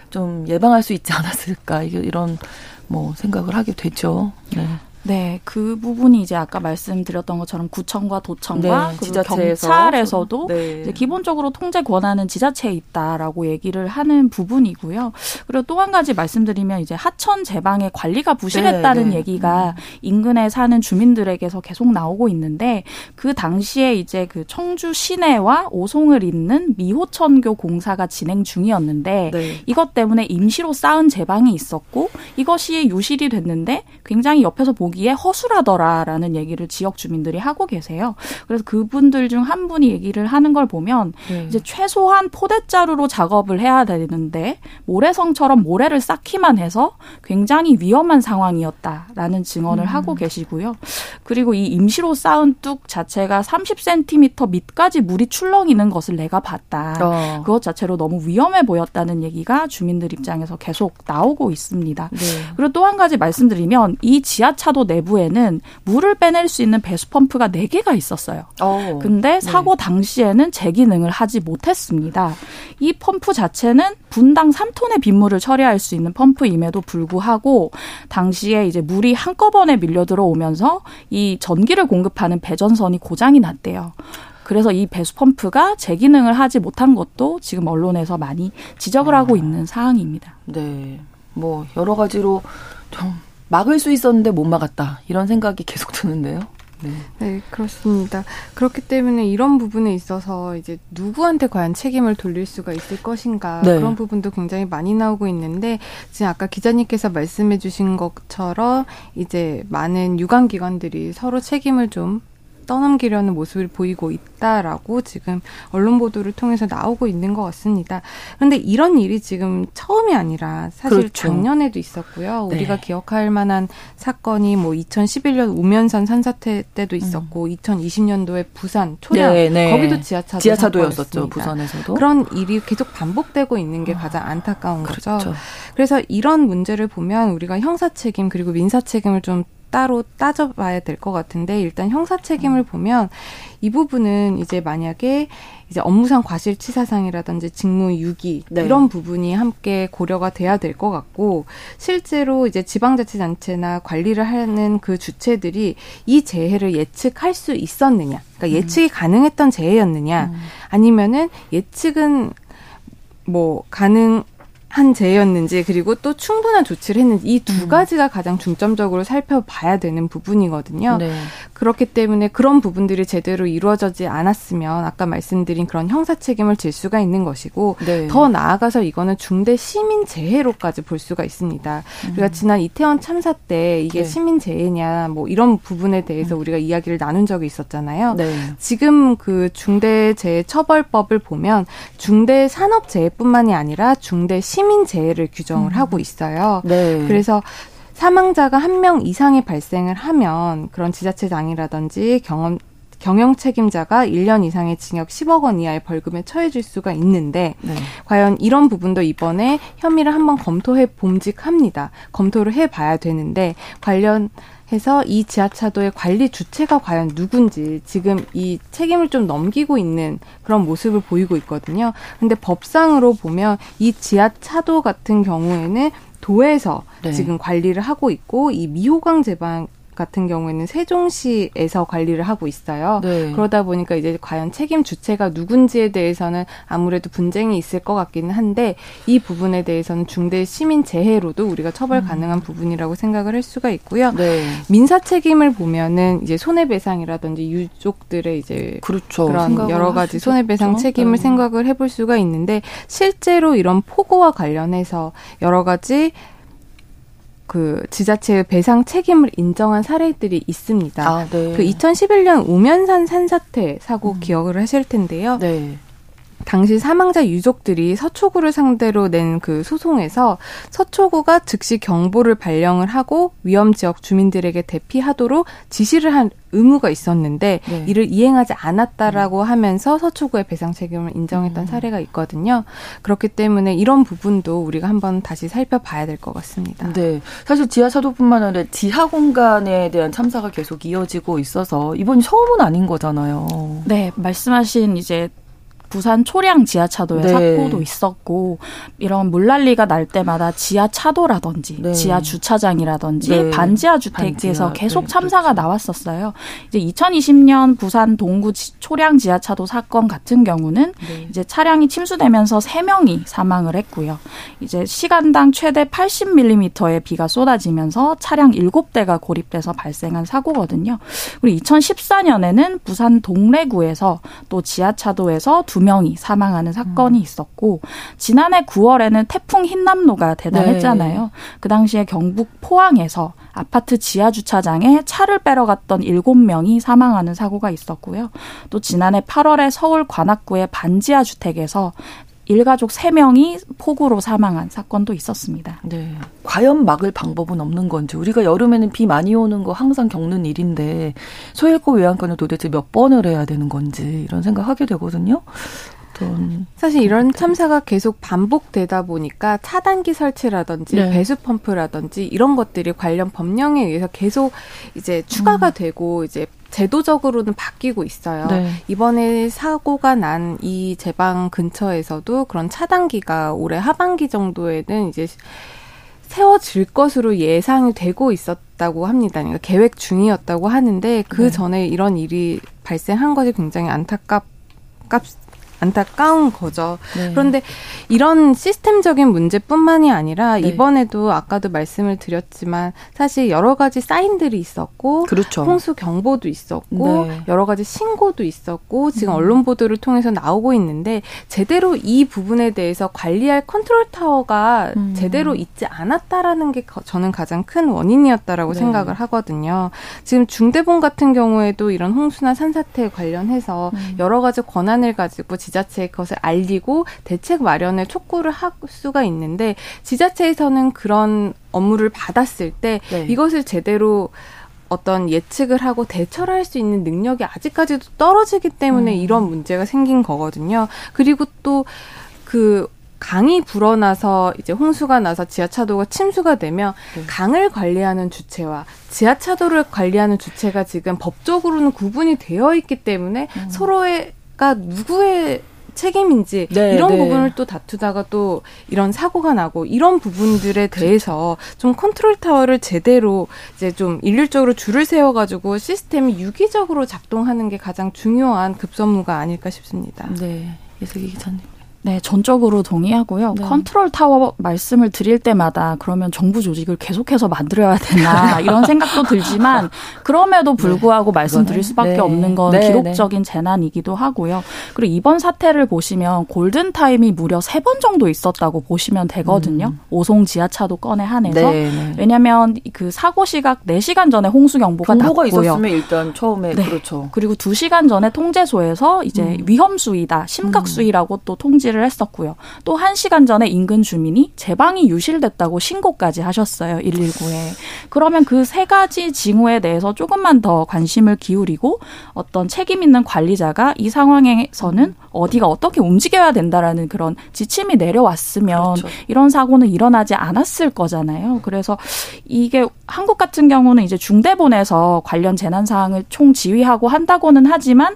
좀 예방할 수 있지 않았을까 이런 뭐 생각을 하게 되죠. 네. 네, 그 부분이 이제 아까 말씀드렸던 것처럼 구청과 도청과 네, 그리고 경찰에서도 네. 기본적으로 통제 권한은 지자체에 있다라고 얘기를 하는 부분이고요. 그리고 또 한 가지 말씀드리면 이제 하천 제방의 관리가 부실했다는 네, 네. 얘기가 음. 인근에 사는 주민들에게서 계속 나오고 있는데 그 당시에 이제 그 청주 시내와 오송을 잇는 미호천교 공사가 진행 중이었는데 네. 이것 때문에 임시로 쌓은 제방이 있었고 이것이 유실이 됐는데 굉장히 옆에서 보기 보기에 허술하더라라는 얘기를 지역 주민들이 하고 계세요. 그래서 그분들 중 한 분이 얘기를 하는 걸 보면 네. 이제 최소한 포대자루로 작업을 해야 되는데 모래성처럼 모래를 쌓기만 해서 굉장히 위험한 상황이었다라는 증언을 음. 하고 계시고요. 그리고 이 임시로 쌓은 뚝 자체가 30cm 밑까지 물이 출렁이는 것을 내가 봤다. 어. 그것 자체로 너무 위험해 보였다는 얘기가 주민들 입장에서 계속 나오고 있습니다. 네. 그리고 또 한 가지 말씀드리면 이 지하차도 내부에는 물을 빼낼 수 있는 배수 펌프가 4개가 있었어요. 오. 어. 근데 네. 사고 네. 당시에는 제 기능을 하지 못했습니다. 이 펌프 자체는 분당 3톤의 빗물을 처리할 수 있는 펌프임에도 불구하고 당시에 이제 물이 한꺼번에 밀려 들어오면서 이 전기를 공급하는 배전선이 고장이 났대요. 그래서 이 배수 펌프가 제 기능을 하지 못한 것도 지금 언론에서 많이 지적을 하고 아. 있는 사항입니다. 네. 뭐 여러 가지로 좀 막을 수 있었는데 못 막았다. 이런 생각이 계속 드는데요. 네. 네, 그렇습니다. 그렇기 때문에 이런 부분에 있어서 이제 누구한테 과연 책임을 돌릴 수가 있을 것인가 네. 그런 부분도 굉장히 많이 나오고 있는데 지금 아까 기자님께서 말씀해 주신 것처럼 이제 많은 유관 기관들이 서로 책임을 좀 떠넘기려는 모습을 보이고 있다라고 지금 언론 보도를 통해서 나오고 있는 것 같습니다. 그런데 이런 일이 지금 처음이 아니라 사실 그렇죠. 작년에도 있었고요. 네. 우리가 기억할 만한 사건이 뭐 2011년 우면산 산사태 때도 있었고 음. 2020년도에 부산 초량 네, 네. 거기도 지하차도 지하차도였었죠. 부산에서도 그런 일이 계속 반복되고 있는 게 가장 안타까운 그렇죠. 거죠. 그래서 이런 문제를 보면 우리가 형사 책임 그리고 민사 책임을 좀 따로 따져봐야 될 것 같은데 일단 형사 책임을 음. 보면 이 부분은 이제 만약에 이제 업무상 과실치사상이라든지 직무 유기 네. 이런 부분이 함께 고려가 돼야 될 것 같고 실제로 이제 지방자치단체나 관리를 하는 그 주체들이 이 재해를 예측할 수 있었느냐, 그러니까 음. 예측이 가능했던 재해였느냐, 음. 아니면은 예측은 뭐 가능 한 재였는지 그리고 또 충분한 조치를 했는지 이두 음. 가지가 가장 중점적으로 살펴봐야 되는 부분이거든요. 네. 그렇기 때문에 그런 부분들이 제대로 이루어지지 않았으면 아까 말씀드린 그런 형사 책임을 질 수가 있는 것이고 네. 더 나아가서 이거는 중대 시민 재해로까지 볼 수가 있습니다. 음. 우리가 지난 이태원 참사 때 이게 네. 시민 재해냐 뭐 이런 부분에 대해서 음. 우리가 이야기를 나눈 적이 있었잖아요. 네. 지금 그 중대 재해 처벌법을 보면 중대 산업 재해뿐만이 아니라 중대 시민 시민 재해를 규정을 음. 하고 있어요. 네. 그래서 사망자가 한 명 이상이 발생을 하면 그런 지자체장이라든지 경험 경영 책임자가 1년 이상의 징역 10억 원 이하의 벌금에 처해질 수가 있는데 네. 과연 이런 부분도 이번에 혐의를 한번 검토해 봄직합니다. 검토를 해 봐야 되는데 관련 해서 이 지하차도의 관리 주체가 과연 누군지 지금 이 책임을 좀 넘기고 있는 그런 모습을 보이고 있거든요. 근데 법상으로 보면 이 지하차도 같은 경우에는 도에서 네. 지금 관리를 하고 있고 이 미호강 제방 같은 경우에는 세종시에서 관리를 하고 있어요. 네. 그러다 보니까 이제 과연 책임 주체가 누군지에 대해서는 아무래도 분쟁이 있을 것 같기는 한데 이 부분에 대해서는 중대 시민 재해로도 우리가 처벌 음. 가능한 부분이라고 생각을 할 수가 있고요. 네. 민사 책임을 보면은 이제 손해배상이라든지 유족들의 이제 그렇죠. 그런 여러 가지 손해배상 책임을 네. 생각을 해볼 수가 있는데 실제로 이런 폭우와 관련해서 여러 가지 그 지자체의 배상 책임을 인정한 사례들이 있습니다. 아, 네. 그 2011년 우면산 산사태 사고 음. 기억을 하실 텐데요. 네. 당시 사망자 유족들이 서초구를 상대로 낸 그 소송에서 서초구가 즉시 경보를 발령을 하고 위험 지역 주민들에게 대피하도록 지시를 한 의무가 있었는데 네. 이를 이행하지 않았다라고 음. 하면서 서초구의 배상 책임을 인정했던 음. 사례가 있거든요. 그렇기 때문에 이런 부분도 우리가 한번 다시 살펴봐야 될 것 같습니다. 네. 사실 지하차도뿐만 아니라 지하 공간에 대한 참사가 계속 이어지고 있어서 이번이 처음은 아닌 거잖아요. 네. 말씀하신 이제 부산 초량 지하차도에 네. 사고도 있었고 이런 물난리가 날 때마다 지하차도라든지 네. 지하 주차장이라든지 네. 반지하 주택에서 반지하. 계속 네, 참사가 그렇죠. 나왔었어요. 이제 2020년 부산 동구 초량 지하차도 사건 같은 경우는 네. 이제 차량이 침수되면서 3명이 사망을 했고요. 이제 시간당 최대 80mm의 비가 쏟아지면서 차량 7대가 고립돼서 발생한 사고거든요. 그리고 2014년에는 부산 동래구에서 또 지하차도에서 두 명이 사망하는 사건이 음. 있었고 지난해 9월에는 태풍 흰남노가 대단했잖아요. 네. 그 당시에 경북 포항에서 아파트 지하 주차장에 차를 빼러 갔던 7명이 사망하는 사고가 있었고요. 또 지난해 8월에 서울 관악구의 반지하 주택에서 일가족 3명이 폭우로 사망한 사건도 있었습니다. 네. 과연 막을 방법은 없는 건지 우리가 여름에는 비 많이 오는 거 항상 겪는 일인데 소일고 외양간을 도대체 몇 번을 해야 되는 건지 이런 생각하게 되거든요. 사실 이런 참사가 계속 반복되다 보니까 차단기 설치라든지 네. 배수 펌프라든지 이런 것들이 관련 법령에 의해서 계속 이제 추가가 음. 되고 이제 제도적으로는 바뀌고 있어요. 네. 이번에 사고가 난 이 제방 근처에서도 그런 차단기가 올해 하반기 정도에는 이제 세워질 것으로 예상이 되고 있었다고 합니다. 그러니까 계획 중이었다고 하는데 그 네. 전에 이런 일이 발생한 것이 굉장히 안타깝 안타까운 거죠. 네. 그런데 이런 시스템적인 문제뿐만이 아니라 네. 이번에도 아까도 말씀을 드렸지만 사실 여러 가지 사인들이 있었고 그렇죠. 홍수 경보도 있었고 네. 여러 가지 신고도 있었고 지금 음. 언론 보도를 통해서 나오고 있는데 제대로 이 부분에 대해서 관리할 컨트롤 타워가 음. 제대로 있지 않았다라는 게 저는 가장 큰 원인이었다라고 네. 생각을 하거든요. 지금 중대본 같은 경우에도 이런 홍수나 산사태 관련해서 음. 여러 가지 권한을 가지고 지 자체에 그것을 알리고 대책 마련을 촉구를 할 수가 있는데 지자체에서는 그런 업무를 받았을 때 네. 이것을 제대로 어떤 예측을 하고 대처를 할 수 있는 능력이 아직까지도 떨어지기 때문에 음. 이런 문제가 생긴 거거든요. 그리고 또그 강이 불어나서 이제 홍수가 나서 지하차도가 침수가 되면 네. 강을 관리하는 주체와 지하차도를 관리하는 주체가 지금 법적으로는 구분이 되어 있기 때문에 음. 서로의 가 누구의 책임인지 네, 이런 네. 부분을 또 다투다가 또 이런 사고가 나고 이런 부분들에. 대해서 좀 컨트롤 타워를 제대로 이제 좀 일률적으로 줄을 세워 가지고 시스템이 유기적으로 작동하는 게 가장 중요한 급선무가 아닐까 싶습니다. 네. 예슬기 기자님. 네, 전적으로 동의하고요. 네. 컨트롤 타워 말씀을 드릴 때마다 그러면 정부 조직을 계속해서 만들어야 되나 이런 생각도 들지만 그럼에도 네. 불구하고 네. 말씀드릴 수밖에 네. 없는 건 네, 기록적인 재난이기도 하고요. 그리고 이번 사태를 보시면 골든 타임이 무려 세 번 정도 있었다고 보시면 되거든요. 음. 오송 지하차도 건에 한해서 왜냐하면 그 사고 시각 4 시간 전에 홍수 경보가 났고요. 있었으면 일단 처음에 그렇죠. 그리고 2 시간 전에 통제소에서 이제 음. 위험 수위다, 심각 수위라고 음. 또 통지 통지를 했었고요. 또 1시간 전에 인근 주민이 제 방이 유실됐다고 신고까지 하셨어요. 119에. 그러면 그 세 가지 징후에 대해서 조금만 더 관심을 기울이고 어떤 책임 있는 관리자가 이 상황에서는 어디가 어떻게 움직여야 된다라는 그런 지침이 내려왔으면 그렇죠. 이런 사고는 일어나지 않았을 거잖아요. 그래서 이게 한국 같은 경우는 이제 중대본에서 관련 재난 사항을 총 지휘하고 한다고는 하지만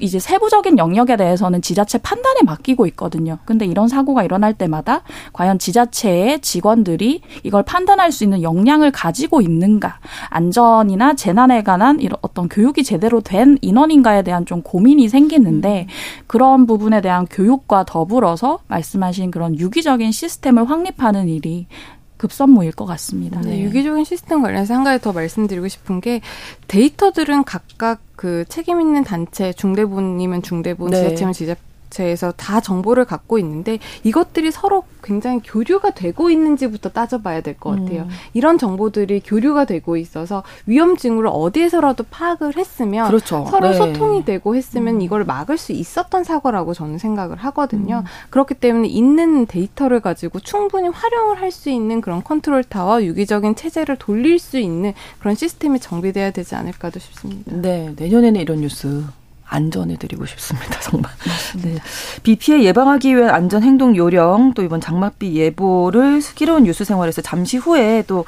이제 세부적인 영역에 대해서는 지자체 판단에 맡기고 있거든요. 근데 이런 사고가 일어날 때마다 과연 지자체의 직원들이 이걸 판단할 수 있는 역량을 가지고 있는가, 안전이나 재난에 관한 이런 어떤 교육이 제대로 된 인원인가에 대한 좀 고민이 생기는데 그런 부분에 대한 교육과 더불어서 말씀하신 그런 유기적인 시스템을 확립하는 일이 급선무일 것 같습니다. 네, 유기적인 시스템 관련해서 한 가지 더 말씀드리고 싶은 게 데이터들은 각각 그 책임 있는 단체 중대본이면 중대본, 네. 지자체면 지자체 업체에서 다 정보를 갖고 있는데 이것들이 서로 굉장히 교류가 되고 있는지부터 따져봐야 될 것 같아요. 음. 이런 정보들이 교류가 되고 있어서 위험 징후를 어디에서라도 파악을 했으면 그렇죠. 서로 네. 소통이 되고 했으면 음. 이걸 막을 수 있었던 사고라고 저는 생각을 하거든요. 음. 그렇기 때문에 있는 데이터를 가지고 충분히 활용을 할 수 있는 그런 컨트롤 타워 유기적인 체제를 돌릴 수 있는 그런 시스템이 정비돼야 되지 않을까도 싶습니다. 네, 내년에는 이런 뉴스 안 전해드리고 싶습니다. 정말. 네. 비 피해 예방하기 위한 안전 행동 요령 또 이번 장맛비 예보를 슬기로운 뉴스 생활에서 잠시 후에 또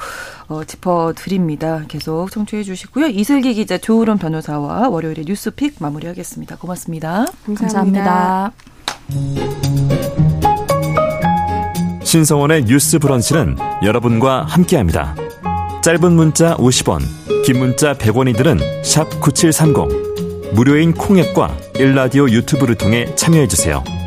어, 짚어드립니다. 계속 청취해 주시고요. 이슬기 기자 조을원 변호사와 월요일에 뉴스픽 마무리하겠습니다. 고맙습니다. 감사합니다. 감사합니다. 신성원의 뉴스 브런치는 여러분과 함께합니다. 짧은 문자 50원, 긴 문자 100원이들은 샵 9730. 무료인 콩앱과 일라디오 유튜브를 통해 참여해주세요.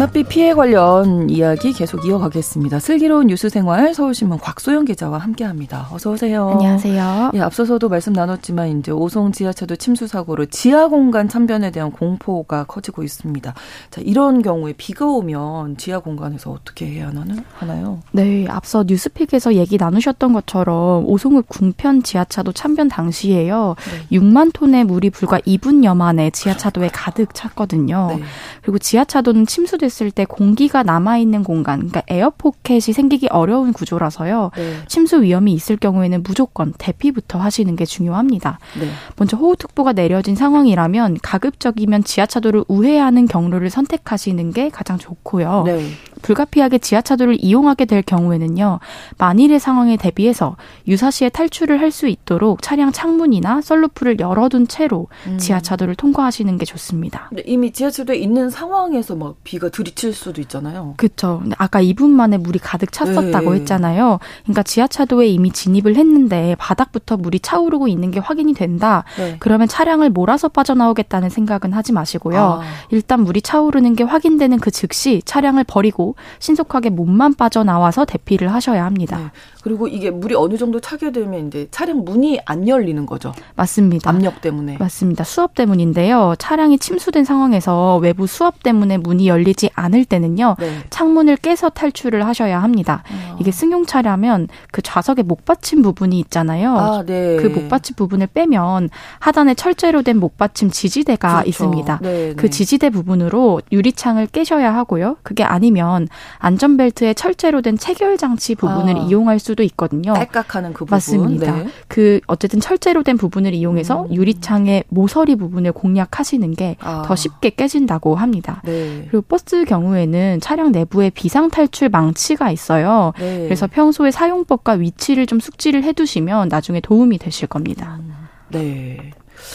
장맛비 피해 관련 이야기 계속 이어가겠습니다. 슬기로운 뉴스 생활 서울신문 곽소영 기자와 함께합니다. 어서 오세요. 안녕하세요. 예, 앞서서도 말씀 나눴지만 이제 오송 지하차도 침수 사고로 지하 공간 참변에 대한 공포가 커지고 있습니다. 자, 이런 경우에 비가 오면 지하 공간에서 어떻게 해야 하나는 하나요? 네, 앞서 뉴스픽에서 얘기 나누셨던 것처럼 오송읍 궁편 지하차도 참변 당시에요. 네. 6만 톤의 물이 불과 2분여 만에 지하차도에 가득 찼거든요. 네. 그리고 지하차도는 침수 됐을 때 공기가 남아있는 공간, 그러니까 에어포켓이 생기기 어려운 구조라서요. 네. 침수 위험이 있을 경우에는 무조건 대피부터 하시는 게 중요합니다. 네. 먼저 호우특보가 내려진 상황이라면 가급적이면 지하차도를 우회하는 경로를 선택하시는 게 가장 좋고요. 네. 불가피하게 지하차도를 이용하게 될 경우에는요. 만일의 상황에 대비해서 유사시에 탈출을 할 수 있도록 차량 창문이나 썰루프를 열어둔 채로 음. 지하차도를 통과하시는 게 좋습니다. 이미 지하차도에 있는 상황에서 막 비가 들이칠 수도 있잖아요. 그렇죠. 아까 2분 만에 물이 가득 찼었다고 네. 했잖아요. 그러니까 지하차도에 이미 진입을 했는데 바닥부터 물이 차오르고 있는 게 확인이 된다. 네. 그러면 차량을 몰아서 빠져나오겠다는 생각은 하지 마시고요. 아. 일단 물이 차오르는 게 확인되는 그 즉시 차량을 버리고 신속하게 몸만 빠져나와서 대피를 하셔야 합니다. 네. 그리고 이게 물이 어느 정도 차게 되면 이제 차량 문이 안 열리는 거죠. 맞습니다. 압력 때문에. 맞습니다. 수압 때문인데요. 차량이 침수된 상황에서 외부 수압 때문에 문이 열리지 않을 때는요. 네. 창문을 깨서 탈출을 하셔야 합니다. 아. 이게 승용차라면 그 좌석에 목받침 부분이 있잖아요. 아, 네. 그 목받침 부분을 빼면 하단에 철제로 된 목받침 지지대가 그렇죠. 있습니다. 네, 그 네. 지지대 부분으로 유리창을 깨셔야 하고요. 그게 아니면 안전벨트에 철제로 된 체결 장치 부분을 아. 이용할 수 수도 있거든요. 딸깍하는 그 부분. 맞습니다. 네. 그 어쨌든 철제로 된 부분을 이용해서 음. 유리창의 모서리 부분을 공략하시는 게더 아. 쉽게 깨진다고 합니다. 네. 그리고 버스 경우에는 차량 내부에 비상 탈출 망치가 있어요. 네. 그래서 평소에 사용법과 위치를 좀 숙지를 해두시면 나중에 도움이 되실 겁니다. 음. 네.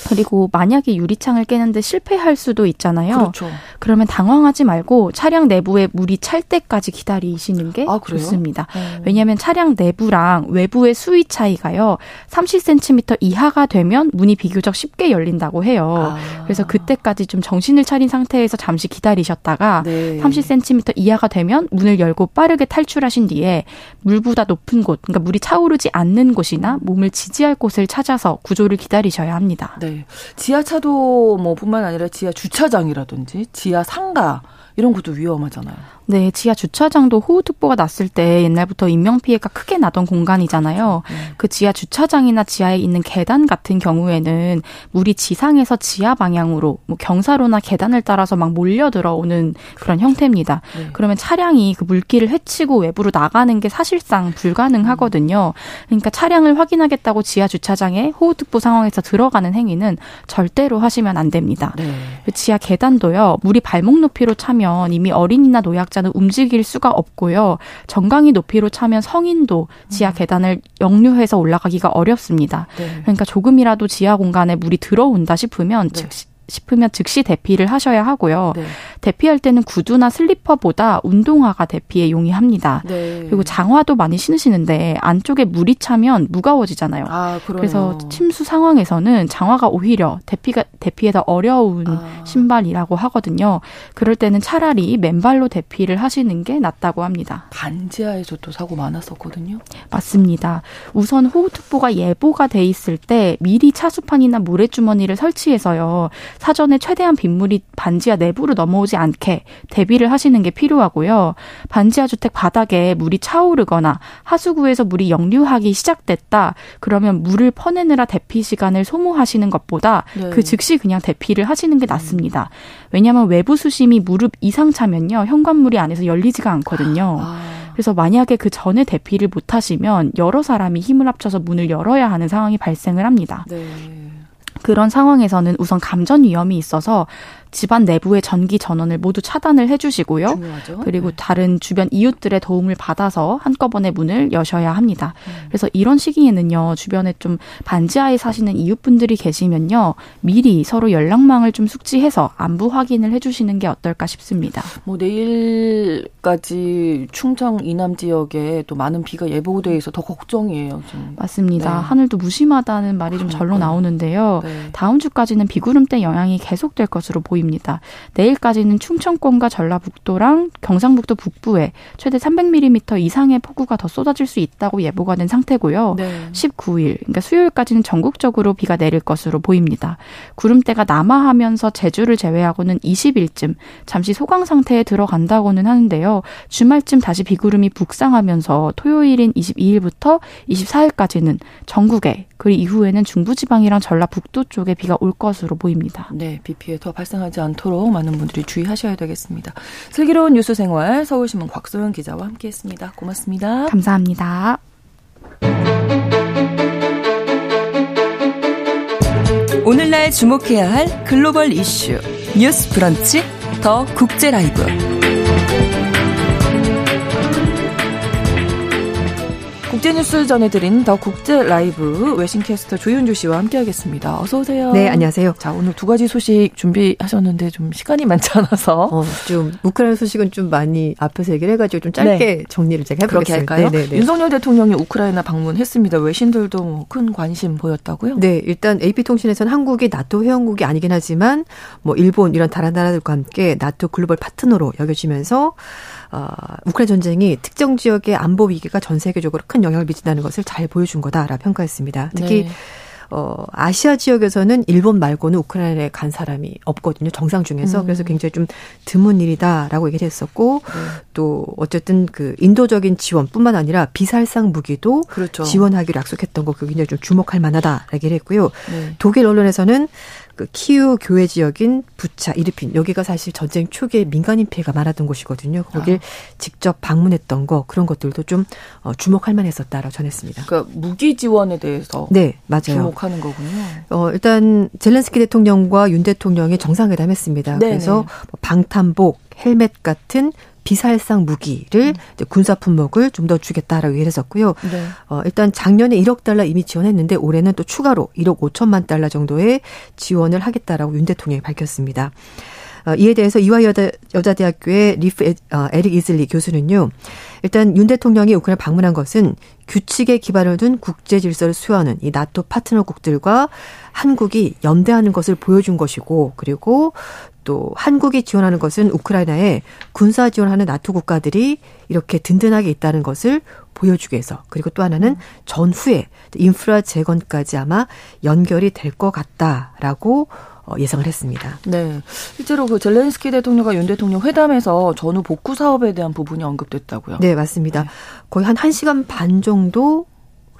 그리고 만약에 유리창을 깨는데 실패할 수도 있잖아요. 그렇죠. 그러면 당황하지 말고 차량 내부에 물이 찰 때까지 기다리시는 게 아, 좋습니다. 음. 왜냐하면 차량 내부랑 외부의 수위 차이가요. 30cm 이하가 되면 문이 비교적 쉽게 열린다고 해요. 아. 그래서 그때까지 좀 정신을 차린 상태에서 잠시 기다리셨다가 네. 30cm 이하가 되면 문을 열고 빠르게 탈출하신 뒤에 물보다 높은 곳, 그러니까 물이 차오르지 않는 곳이나 몸을 지지할 곳을 찾아서 구조를 기다리셔야 합니다. 네. 지하차도 뭐 뿐만 아니라 지하 주차장이라든지 지하 상가 이런 것도 위험하잖아요. 네, 지하 주차장도 호우특보가 났을 때 옛날부터 인명피해가 크게 나던 공간이잖아요. 네. 그 지하 주차장이나 지하에 있는 계단 같은 경우에는 물이 지상에서 지하 방향으로 뭐 경사로나 계단을 따라서 막 몰려 들어오는 그런 형태입니다. 네. 그러면 차량이 그 물기를 헤치고 외부로 나가는 게 사실상 불가능하거든요. 그러니까 차량을 확인하겠다고 지하 주차장에 호우특보 상황에서 들어가는 행위는 절대로 하시면 안 됩니다. 네. 그 지하 계단도요, 물이 발목 높이로 차면 차면 이미 어린이나 노약 자는 움직일 수가 없고요. 정강이 높이로 차면 성인도 지하 계단을 역류해서 올라가기가 어렵습니다. 네. 그러니까 조금이라도 지하 공간에 물이 들어온다 싶으면 네. 즉시 싶으면 즉시 대피를 하셔야 하고요. 네. 대피할 때는 구두나 슬리퍼보다 운동화가 대피에 용이합니다. 네. 그리고 장화도 많이 신으시는데 안쪽에 물이 차면 무거워지잖아요. 아, 그래서 침수 상황에서는 장화가 오히려 대피가 대피에 더 어려운 아. 신발이라고 하거든요. 그럴 때는 차라리 맨발로 대피를 하시는 게 낫다고 합니다. 반지하에서 도 사고 많았었거든요. 맞습니다. 우선 호우특보가 예보가 돼 있을 때 미리 차수판이나 모래주머니를 설치해서요. 사전에 최대한 빗물이 반지하 내부로 넘어오지 않게 대비를 하시는 게 필요하고요. 반지하 주택 바닥에 물이 차오르거나 하수구에서 물이 역류하기 시작됐다. 그러면 물을 퍼내느라 대피 시간을 소모하시는 것보다 네. 그 즉시 그냥 대피를 하시는 게 낫습니다. 왜냐하면 외부 수심이 무릎 이상 차면요. 현관물이 안에서 열리지가 않거든요. 아. 그래서 만약에 그 전에 대피를 못 하시면 여러 사람이 힘을 합쳐서 문을 열어야 하는 상황이 발생을 합니다. 네. 그런 상황에서는 우선 감전 위험이 있어서 집안 내부의 전기 전원을 모두 차단을 해주시고요. 중요하죠. 그리고 네. 다른 주변 이웃들의 도움을 받아서 한꺼번에 문을 여셔야 합니다. 음. 그래서 이런 시기에는요, 주변에 좀 반지하에 사시는 이웃분들이 계시면요, 미리 서로 연락망을 좀 숙지해서 안부 확인을 해주시는 게 어떨까 싶습니다. 뭐 내일까지 충청 이남 지역에 또 많은 비가 예보돼 있어 더 걱정이에요. 좀. 맞습니다. 네. 하늘도 무심하다는 말이 좀 절로 나오는데요. 네. 다음 주까지는 비구름대 영향이 계속될 것으로 보입니다. 보입니다. 내일까지는 충청권과 전라북도랑 경상북도 북부에 최대 300mm 이상의 폭우가 더 쏟아질 수 있다고 예보가 된 상태고요. 네. 19일, 그러니까 수요일까지는 전국적으로 비가 내릴 것으로 보입니다. 구름대가 남하하면서 제주를 제외하고는 20일쯤 잠시 소강 상태에 들어간다고는 하는데요. 주말쯤 다시 비구름이 북상하면서 토요일인 22일부터 24일까지는 전국에 그리고 이후에는 중부지방이랑 전라북도 쪽에 비가 올 것으로 보입니다. 네, 비 피해 더 발생하지 않도록 많은 분들이 주의하셔야 되겠습니다. 슬기로운 뉴스 생활 서울신문 곽소영 기자와 함께했습니다. 고맙습니다. 감사합니다. 오늘날 주목해야 할 글로벌 이슈 뉴스 브런치 더 국제 라이브. 국제 뉴스 전해드린 더 국제 라이브 외신 캐스터 조윤주 씨와 함께하겠습니다. 어서 오세요. 네, 안녕하세요. 자, 오늘 두 가지 소식 준비하셨는데 좀 시간이 많지 않아서 어, 좀 우크라이나 소식은 좀 많이 앞에서 얘기를 해가지고 좀 짧게 네. 정리를 제가 해보겠습니다. 그렇게 할까요? 네네네. 네, 네. 윤석열 대통령이 우크라이나 방문했습니다. 외신들도 뭐 큰 관심 보였다고요? 네, 일단 AP통신에서는 한국이 나토 회원국이 아니긴 하지만 뭐 일본 이런 다른 나라들과 함께 나토 글로벌 파트너로 여겨지면서 어, 우크라이나 전쟁이 특정 지역의 안보 위기가 전 세계적으로 큰 영향을 미친다는 것을 잘 보여준 거다라고 평가했습니다. 특히 네. 어, 아시아 지역에서는 일본 말고는 우크라이나에 간 사람이 없거든요. 정상 중에서. 음. 그래서 굉장히 좀 드문 일이다라고 얘기를 했었고, 네. 또 어쨌든 그 인도적인 지원뿐만 아니라 비살상 무기도 그렇죠. 지원하기로 약속했던 거 굉장히 좀 주목할 만하다라고 얘기를 했고요. 네. 독일 언론에서는 그 키우 교회 지역인 부차, 이르핀 여기가 사실 전쟁 초기에 민간인 피해가 많았던 곳이거든요. 거길 아. 직접 방문했던 거 그런 것들도 좀 어, 주목할 만했었다라고 전했습니다. 그러니까 무기 지원에 대해서 네 맞아요. 주목하는 거군요. 어, 일단 젤렌스키 대통령과 윤 대통령이 정상회담했습니다. 네네. 그래서 뭐 방탄복, 헬멧 같은 비살상 무기를 음. 군사 품목을 좀 더 주겠다라고 얘기를 했었고요. 네. 어, 일단 작년에 1억 달러 이미 지원했는데 올해는 또 추가로 1억 5천만 달러 정도의 지원을 하겠다라고 윤 대통령이 밝혔습니다. 어, 이에 대해서 이화 여자, 여자대학교의 리프 에, 어, 에릭 이슬리 교수는요. 일단 윤 대통령이 우크라이나 방문한 것은 규칙에 기반을 둔 국제 질서를 수호하는 이 나토 파트너국들과 한국이 연대하는 것을 보여준 것이고 그리고 또 한국이 지원하는 것은 우크라이나에 군사 지원하는 나토 국가들이 이렇게 든든하게 있다는 것을 보여주기 위해서 그리고 또 하나는 전후에 인프라 재건까지 아마 연결이 될 것 같다라고 어, 예상을 했습니다. 네. 실제로 그 젤렌스키 대통령과 윤 대통령 회담에서 전후 복구 사업에 대한 부분이 언급됐다고요. 네, 맞습니다. 네. 거의 한 1시간 반 정도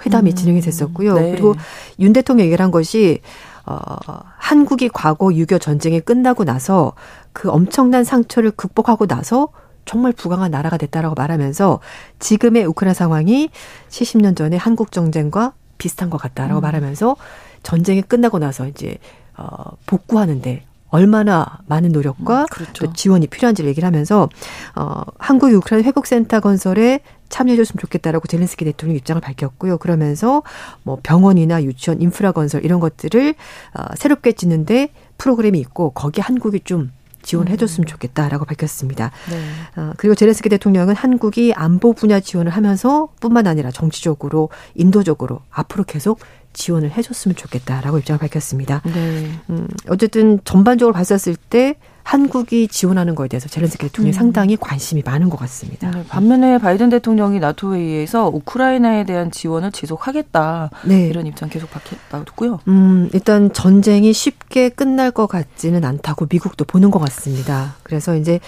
회담이 음, 진행이 됐었고요. 네. 그리고 윤 대통령이 얘기를 한 것이 어, 한국이 과거 6.25 전쟁이 끝나고 나서 그 엄청난 상처를 극복하고 나서 정말 부강한 나라가 됐다라고 말하면서 지금의 우크라이나 상황이 70년 전에 한국 전쟁과 비슷한 것 같다라고 음. 말하면서 전쟁이 끝나고 나서 이제 어 복구하는데 얼마나 많은 노력과 음, 그렇죠. 또 지원이 필요한지를 얘기를 하면서 어 한국 우크라이나 회복센터 건설에 참여해줬으면 좋겠다라고 젤렌스키 대통령 입장을 밝혔고요. 그러면서 뭐 병원이나 유치원, 인프라 건설 이런 것들을 어, 새롭게 짓는데 프로그램이 있고 거기에 한국이 좀 지원해줬으면 음. 좋겠다라고 밝혔습니다. 네. 어, 그리고 제레스키 대통령은 한국이 안보 분야 지원을 하면서 뿐만 아니라 정치적으로 인도적으로 앞으로 계속 지원을 해줬으면 좋겠다라고 입장을 밝혔습니다. 네. 음, 어쨌든 전반적으로 봤었을 때 한국이 지원하는 거에 대해서 젤렌스키 대통령이 음. 상당히 관심이 많은 것 같습니다. 네, 반면에 바이든 대통령이 나토 회의에서 우크라이나에 대한 지원을 지속하겠다 네. 이런 입장 계속 밝혔다고요. 음, 일단 전쟁이 쉽게 끝날 것 같지는 않다고 미국도 보는 것 같습니다. 그래서 이제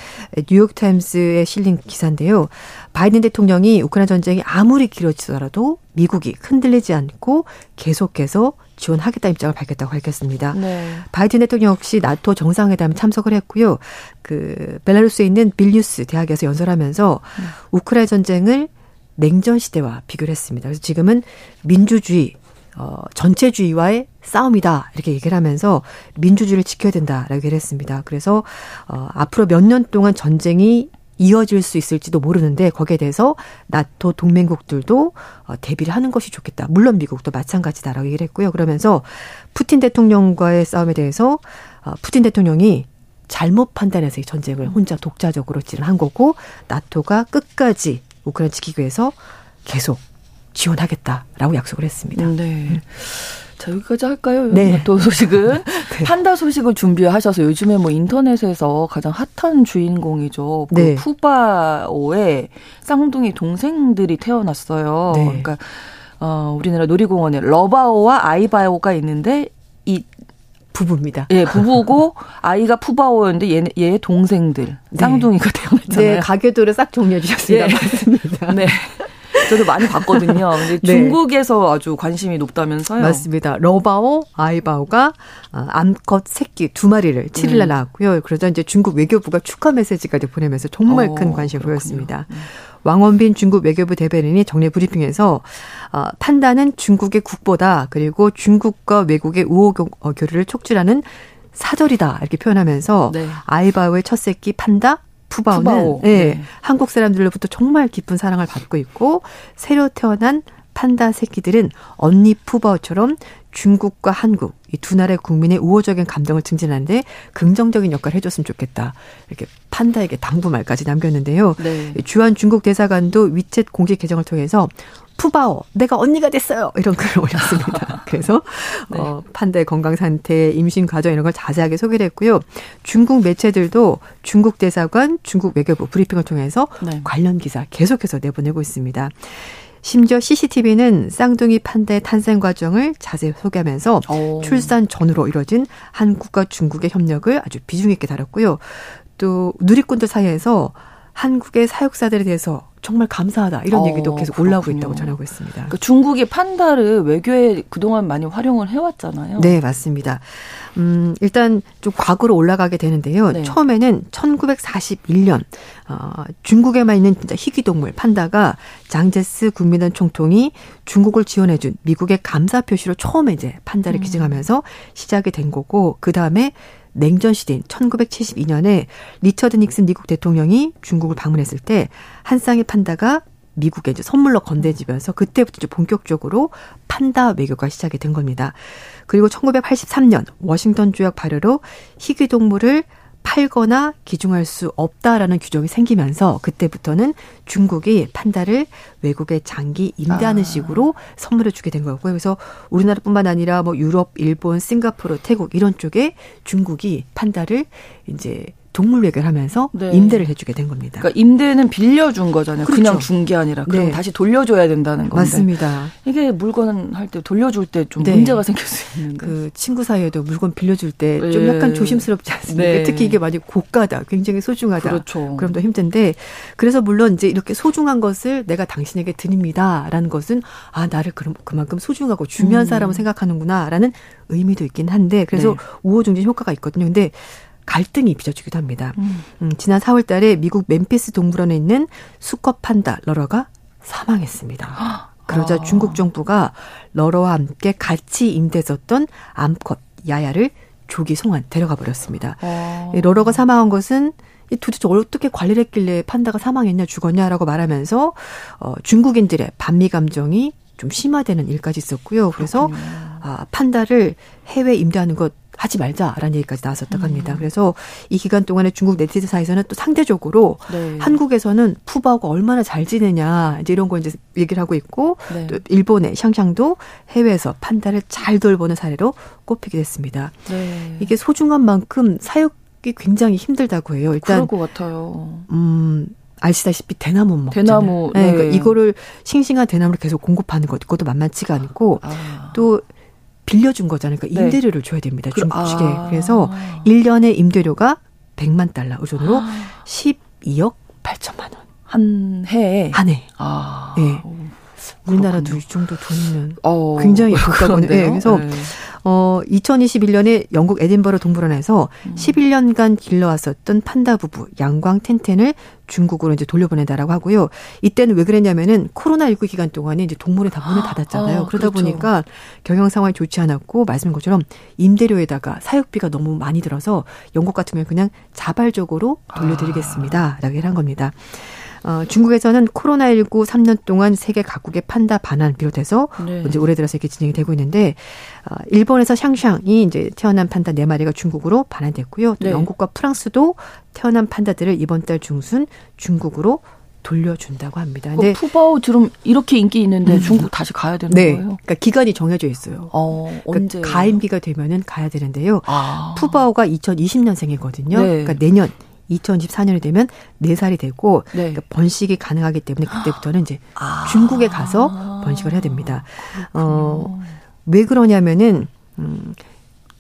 뉴욕 타임스에 실린 기사인데요. 바이든 대통령이 우크라이나 전쟁이 아무리 길어지더라도 미국이 흔들리지 않고 계속해서 지원하겠다 입장을 밝혔다고 밝혔습니다. 네. 바이든 대통령 역시 나토 정상회담에 참석을 했고요. 그 벨라루스에 있는 빌뉴스 대학에서 연설하면서 네. 우크라이나 전쟁을 냉전 시대와 비교를 했습니다. 그래서 지금은 민주주의 어, 전체주의와의 싸움이다. 이렇게 얘기를 하면서 민주주의를 지켜야 된다라고 얘기를 했습니다. 그래서, 어, 앞으로 몇 년 동안 전쟁이 이어질 수 있을지도 모르는데 거기에 대해서 나토 동맹국들도 어, 대비를 하는 것이 좋겠다. 물론 미국도 마찬가지다라고 얘기를 했고요. 그러면서 푸틴 대통령과의 싸움에 대해서 어, 푸틴 대통령이 잘못 판단해서 이 전쟁을 혼자 독자적으로 진행한 거고 나토가 끝까지 우크라이나 지키기 위해서 계속 지원하겠다라고 약속을 했습니다. 네. 음. 자, 여기까지 할까요? 네. 또 소식은. 네. 판다 소식을 준비하셔서 요즘에 뭐 인터넷에서 가장 핫한 주인공이죠. 그 네. 푸바오의 쌍둥이 동생들이 태어났어요. 네. 그러니까, 어, 우리나라 놀이공원에 러바오와 아이바오가 있는데, 이 부부입니다. 예, 부부고 아이가 푸바오였는데 얘, 얘 동생들 네. 쌍둥이가 태어났잖아요. 네, 가계도를 싹 정리해 주셨습니다. 예. 맞습니다. 네. 저도 많이 봤거든요. 근데 네. 중국에서 아주 관심이 높다면서요. 맞습니다. 러바오, 아이바오가 아, 암컷 새끼 두 마리를 7일날 음. 낳았고요. 그러자 이제 중국 외교부가 축하 메시지까지 보내면서 정말 오, 큰 관심을 그렇군요. 보였습니다. 음. 왕원빈 중국 외교부 대변인이 정례 브리핑에서 어, 판단은 중국의 국보다 그리고 중국과 외국의 우호 어, 교류를 촉진하는 사절이다 이렇게 표현하면서 네. 아이바오의 첫 새끼 판다 푸바오는 푸바오. 예, 네. 한국 사람들로부터 정말 깊은 사랑을 받고 있고 새로 태어난 판다 새끼들은 언니 푸바오처럼 중국과 한국 이 두 나라의 국민의 우호적인 감정을 증진하는데 긍정적인 역할을 해줬으면 좋겠다. 이렇게 판다에게 당부말까지 남겼는데요. 네. 주한 중국 대사관도 위챗 공식 계정을 통해서 푸바오, 내가 언니가 됐어요. 이런 글을 올렸습니다. 그래서 네. 어, 판다의 건강 상태, 임신 과정 이런 걸 자세하게 소개를 했고요. 중국 매체들도 중국 대사관, 중국 외교부 브리핑을 통해서 네. 관련 기사 계속해서 내보내고 있습니다. 심지어 CCTV는 쌍둥이 판다의 탄생 과정을 자세히 소개하면서 오. 출산 전으로 이뤄진 한국과 중국의 협력을 아주 비중 있게 다뤘고요. 또 누리꾼들 사이에서 한국의 사육사들에 대해서 정말 감사하다 이런 어, 얘기도 계속 그렇군요. 올라오고 있다고 전하고 있습니다. 그러니까 중국이 판다를 외교에 그동안 많이 활용을 해왔잖아요. 네, 맞습니다. 음, 일단 좀 과거로 올라가게 되는데요. 네. 처음에는 1941년 어, 중국에만 있는 진짜 희귀 동물 판다가 장제스 국민원 총통이 중국을 지원해준 미국의 감사 표시로 처음에 이제 판다를 음. 기증하면서 시작이 된 거고 그 다음에 냉전 시대인 1972년에 리처드 닉슨 미국 대통령이 중국을 방문했을 때 한 쌍의 판다가 미국에 이제 선물로 건네지면서 그때부터 이제 본격적으로 판다 외교가 시작이 된 겁니다. 그리고 1983년 워싱턴 조약 발효로 희귀 동물을 팔거나 기증할 수 없다라는 규정이 생기면서 그때부터는 중국이 판다를 외국에 장기 임대하는 아. 식으로 선물해 주게 된 거고요. 그래서 우리나라뿐만 아니라 뭐 유럽, 일본, 싱가포르, 태국 이런 쪽에 중국이 판다를 이제 동물 외교를 하면서 네. 임대를 해주게 된 겁니다. 그러니까 임대는 빌려준 거잖아요. 그렇죠. 그냥 준 게 아니라 그럼 네. 다시 돌려줘야 된다는 건데. 맞습니다. 이게 물건 할 때 돌려줄 때좀 네. 문제가 생길 수 있는데. 그 친구 사이에도 물건 빌려줄 때좀 네. 약간 조심스럽지 않습니까? 네. 특히 이게 만약 고가다, 굉장히 소중하다. 그렇죠. 그럼 더 힘든데 그래서 물론 이제 이렇게 소중한 것을 내가 당신에게 드립니다라는 것은 아 나를 그럼 그만큼 소중하고 중요한 음. 사람을 생각하는구나라는 의미도 있긴 한데 그래서 네. 우호중진 효과가 있거든요. 근데 갈등이 빚어지기도 합니다. 음. 음, 지난 4월 달에 미국 멤피스 동물원에 있는 수컷 판다 러러가 사망했습니다. 그러자 아. 중국 정부가 러러와 함께 같이 임대했었던 암컷 야야를 조기 송환 데려가 버렸습니다. 어. 러러가 사망한 것은 도대체 어떻게 관리를 했길래 판다가 사망했냐 죽었냐라고 말하면서 어, 중국인들의 반미 감정이 좀 심화되는 일까지 있었고요. 그래서 아, 판다를 해외 임대하는 것 하지 말자라는 얘기까지 나왔었다고 합니다. 음. 그래서 이 기간 동안에 중국 네티즌 사이에서는 또 상대적으로 네. 한국에서는 푸바오가 얼마나 잘 지내냐 이제 이런 거 이제 얘기를 하고 있고 네. 또 일본의 샹샹도 해외에서 판다를 잘 돌보는 사례로 꼽히게 됐습니다. 네. 이게 소중한 만큼 사육이 굉장히 힘들다고 해요. 일단 그럴 것 같아요. 음. 아시다시피 대나무 먹잖아요. 대나무. 네. 네. 그러니까 이거를 싱싱한 대나무를 계속 공급하는 것, 그것도 만만치가 않고 아. 또 빌려준 거잖아요. 그러니까 네. 임대료를 네. 줘야 됩니다. 중국 측에. 아. 그래서 1년에 임대료가 100만 달러 우선으로 아. 12억 8천만 원. 한 해에? 한 해. 아. 네. 우리나라도 이 정도 돈이면 어, 굉장히 좋다고요. 네, 그래서 네. 어 2021년에 영국 에딘버러 동물원에서 음. 11년간 길러왔었던 판다 부부 양광 텐텐을 중국으로 이제 돌려보낸다라고 하고요. 이때는 왜 그랬냐면은 코로나19 기간 동안에 이제 동물에 다 문을 닫았잖아요. 아, 그러다 그렇죠. 보니까 경영 상황이 좋지 않았고 말씀인 것처럼 임대료에다가 사육비가 너무 많이 들어서 영국 같은 경우는 그냥 자발적으로 돌려드리겠습니다. 라고 한 겁니다. 어, 중국에서는 코로나19 3년 동안 세계 각국의 판다 반환 비롯해서 네. 이제 올해 들어서 이렇게 진행이 되고 있는데 어, 일본에서 샹샹이 이제 태어난 판다 4마리가 중국으로 반환됐고요. 또 네. 영국과 프랑스도 태어난 판다들을 이번 달 중순 중국으로 돌려준다고 합니다. 근데 푸바오 지금 이렇게 인기 있는데 음. 중국 다시 가야 되는 네. 거예요? 그러니까 기간이 정해져 있어요. 어, 그러니까 언제 가임기가 되면은 가야 되는데요. 아. 푸바오가 2020년생이거든요. 네. 그러니까 내년 2024년이 되면 4살이 되고 네. 그러니까 번식이 가능하기 때문에 그때부터는 이제 아. 중국에 가서 번식을 해야 됩니다. 어, 왜 그러냐면은 음,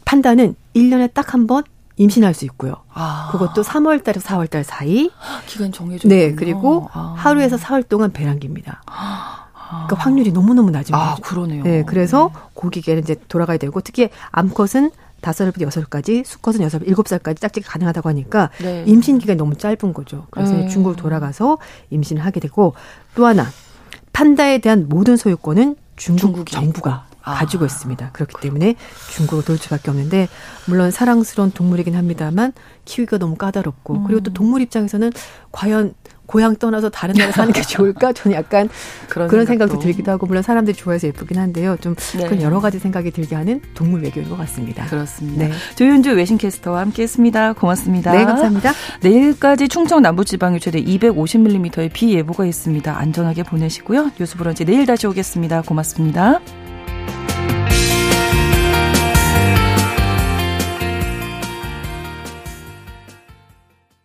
판다는 1년에 딱 한 번 임신할 수 있고요. 아. 그것도 3월 달에서 4월 달 사이. 기간 정해져 네, 그리고 아. 하루에서 사흘 동안 배란기입니다. 그러니까 확률이 너무너무 낮은 아, 거죠. 그러네요. 네, 그래서 고기계는 이제 돌아가야 되고 특히 암컷은 다섯 살부터 여섯 살까지, 수컷은 여섯, 일곱 살까지 짝짓기 가능하다고 하니까 네. 임신 기간이 너무 짧은 거죠. 그래서 네. 중국을 돌아가서 임신을 하게 되고 또 하나 판다에 대한 모든 소유권은 중국 중국이. 정부가 아. 가지고 있습니다. 그렇기 때문에 중국으로 돌 수밖에 없는데 물론 사랑스러운 동물이긴 합니다만 키위가 너무 까다롭고 음. 그리고 또 동물 입장에서는 과연 고향 떠나서 다른 나라 사는 게 좋을까? 저는 약간 그런, 그런 생각도. 들기도 하고 물론 사람들이 좋아해서 예쁘긴 한데요. 좀 네. 그런 여러 가지 생각이 들게 하는 동물 외교인 것 같습니다. 그렇습니다. 네. 조윤주 외신캐스터와 함께했습니다. 고맙습니다. 네, 감사합니다. 내일까지 충청 남부지방에 최대 250mm의 비 예보가 있습니다. 안전하게 보내시고요. 뉴스브런치 내일 다시 오겠습니다. 고맙습니다.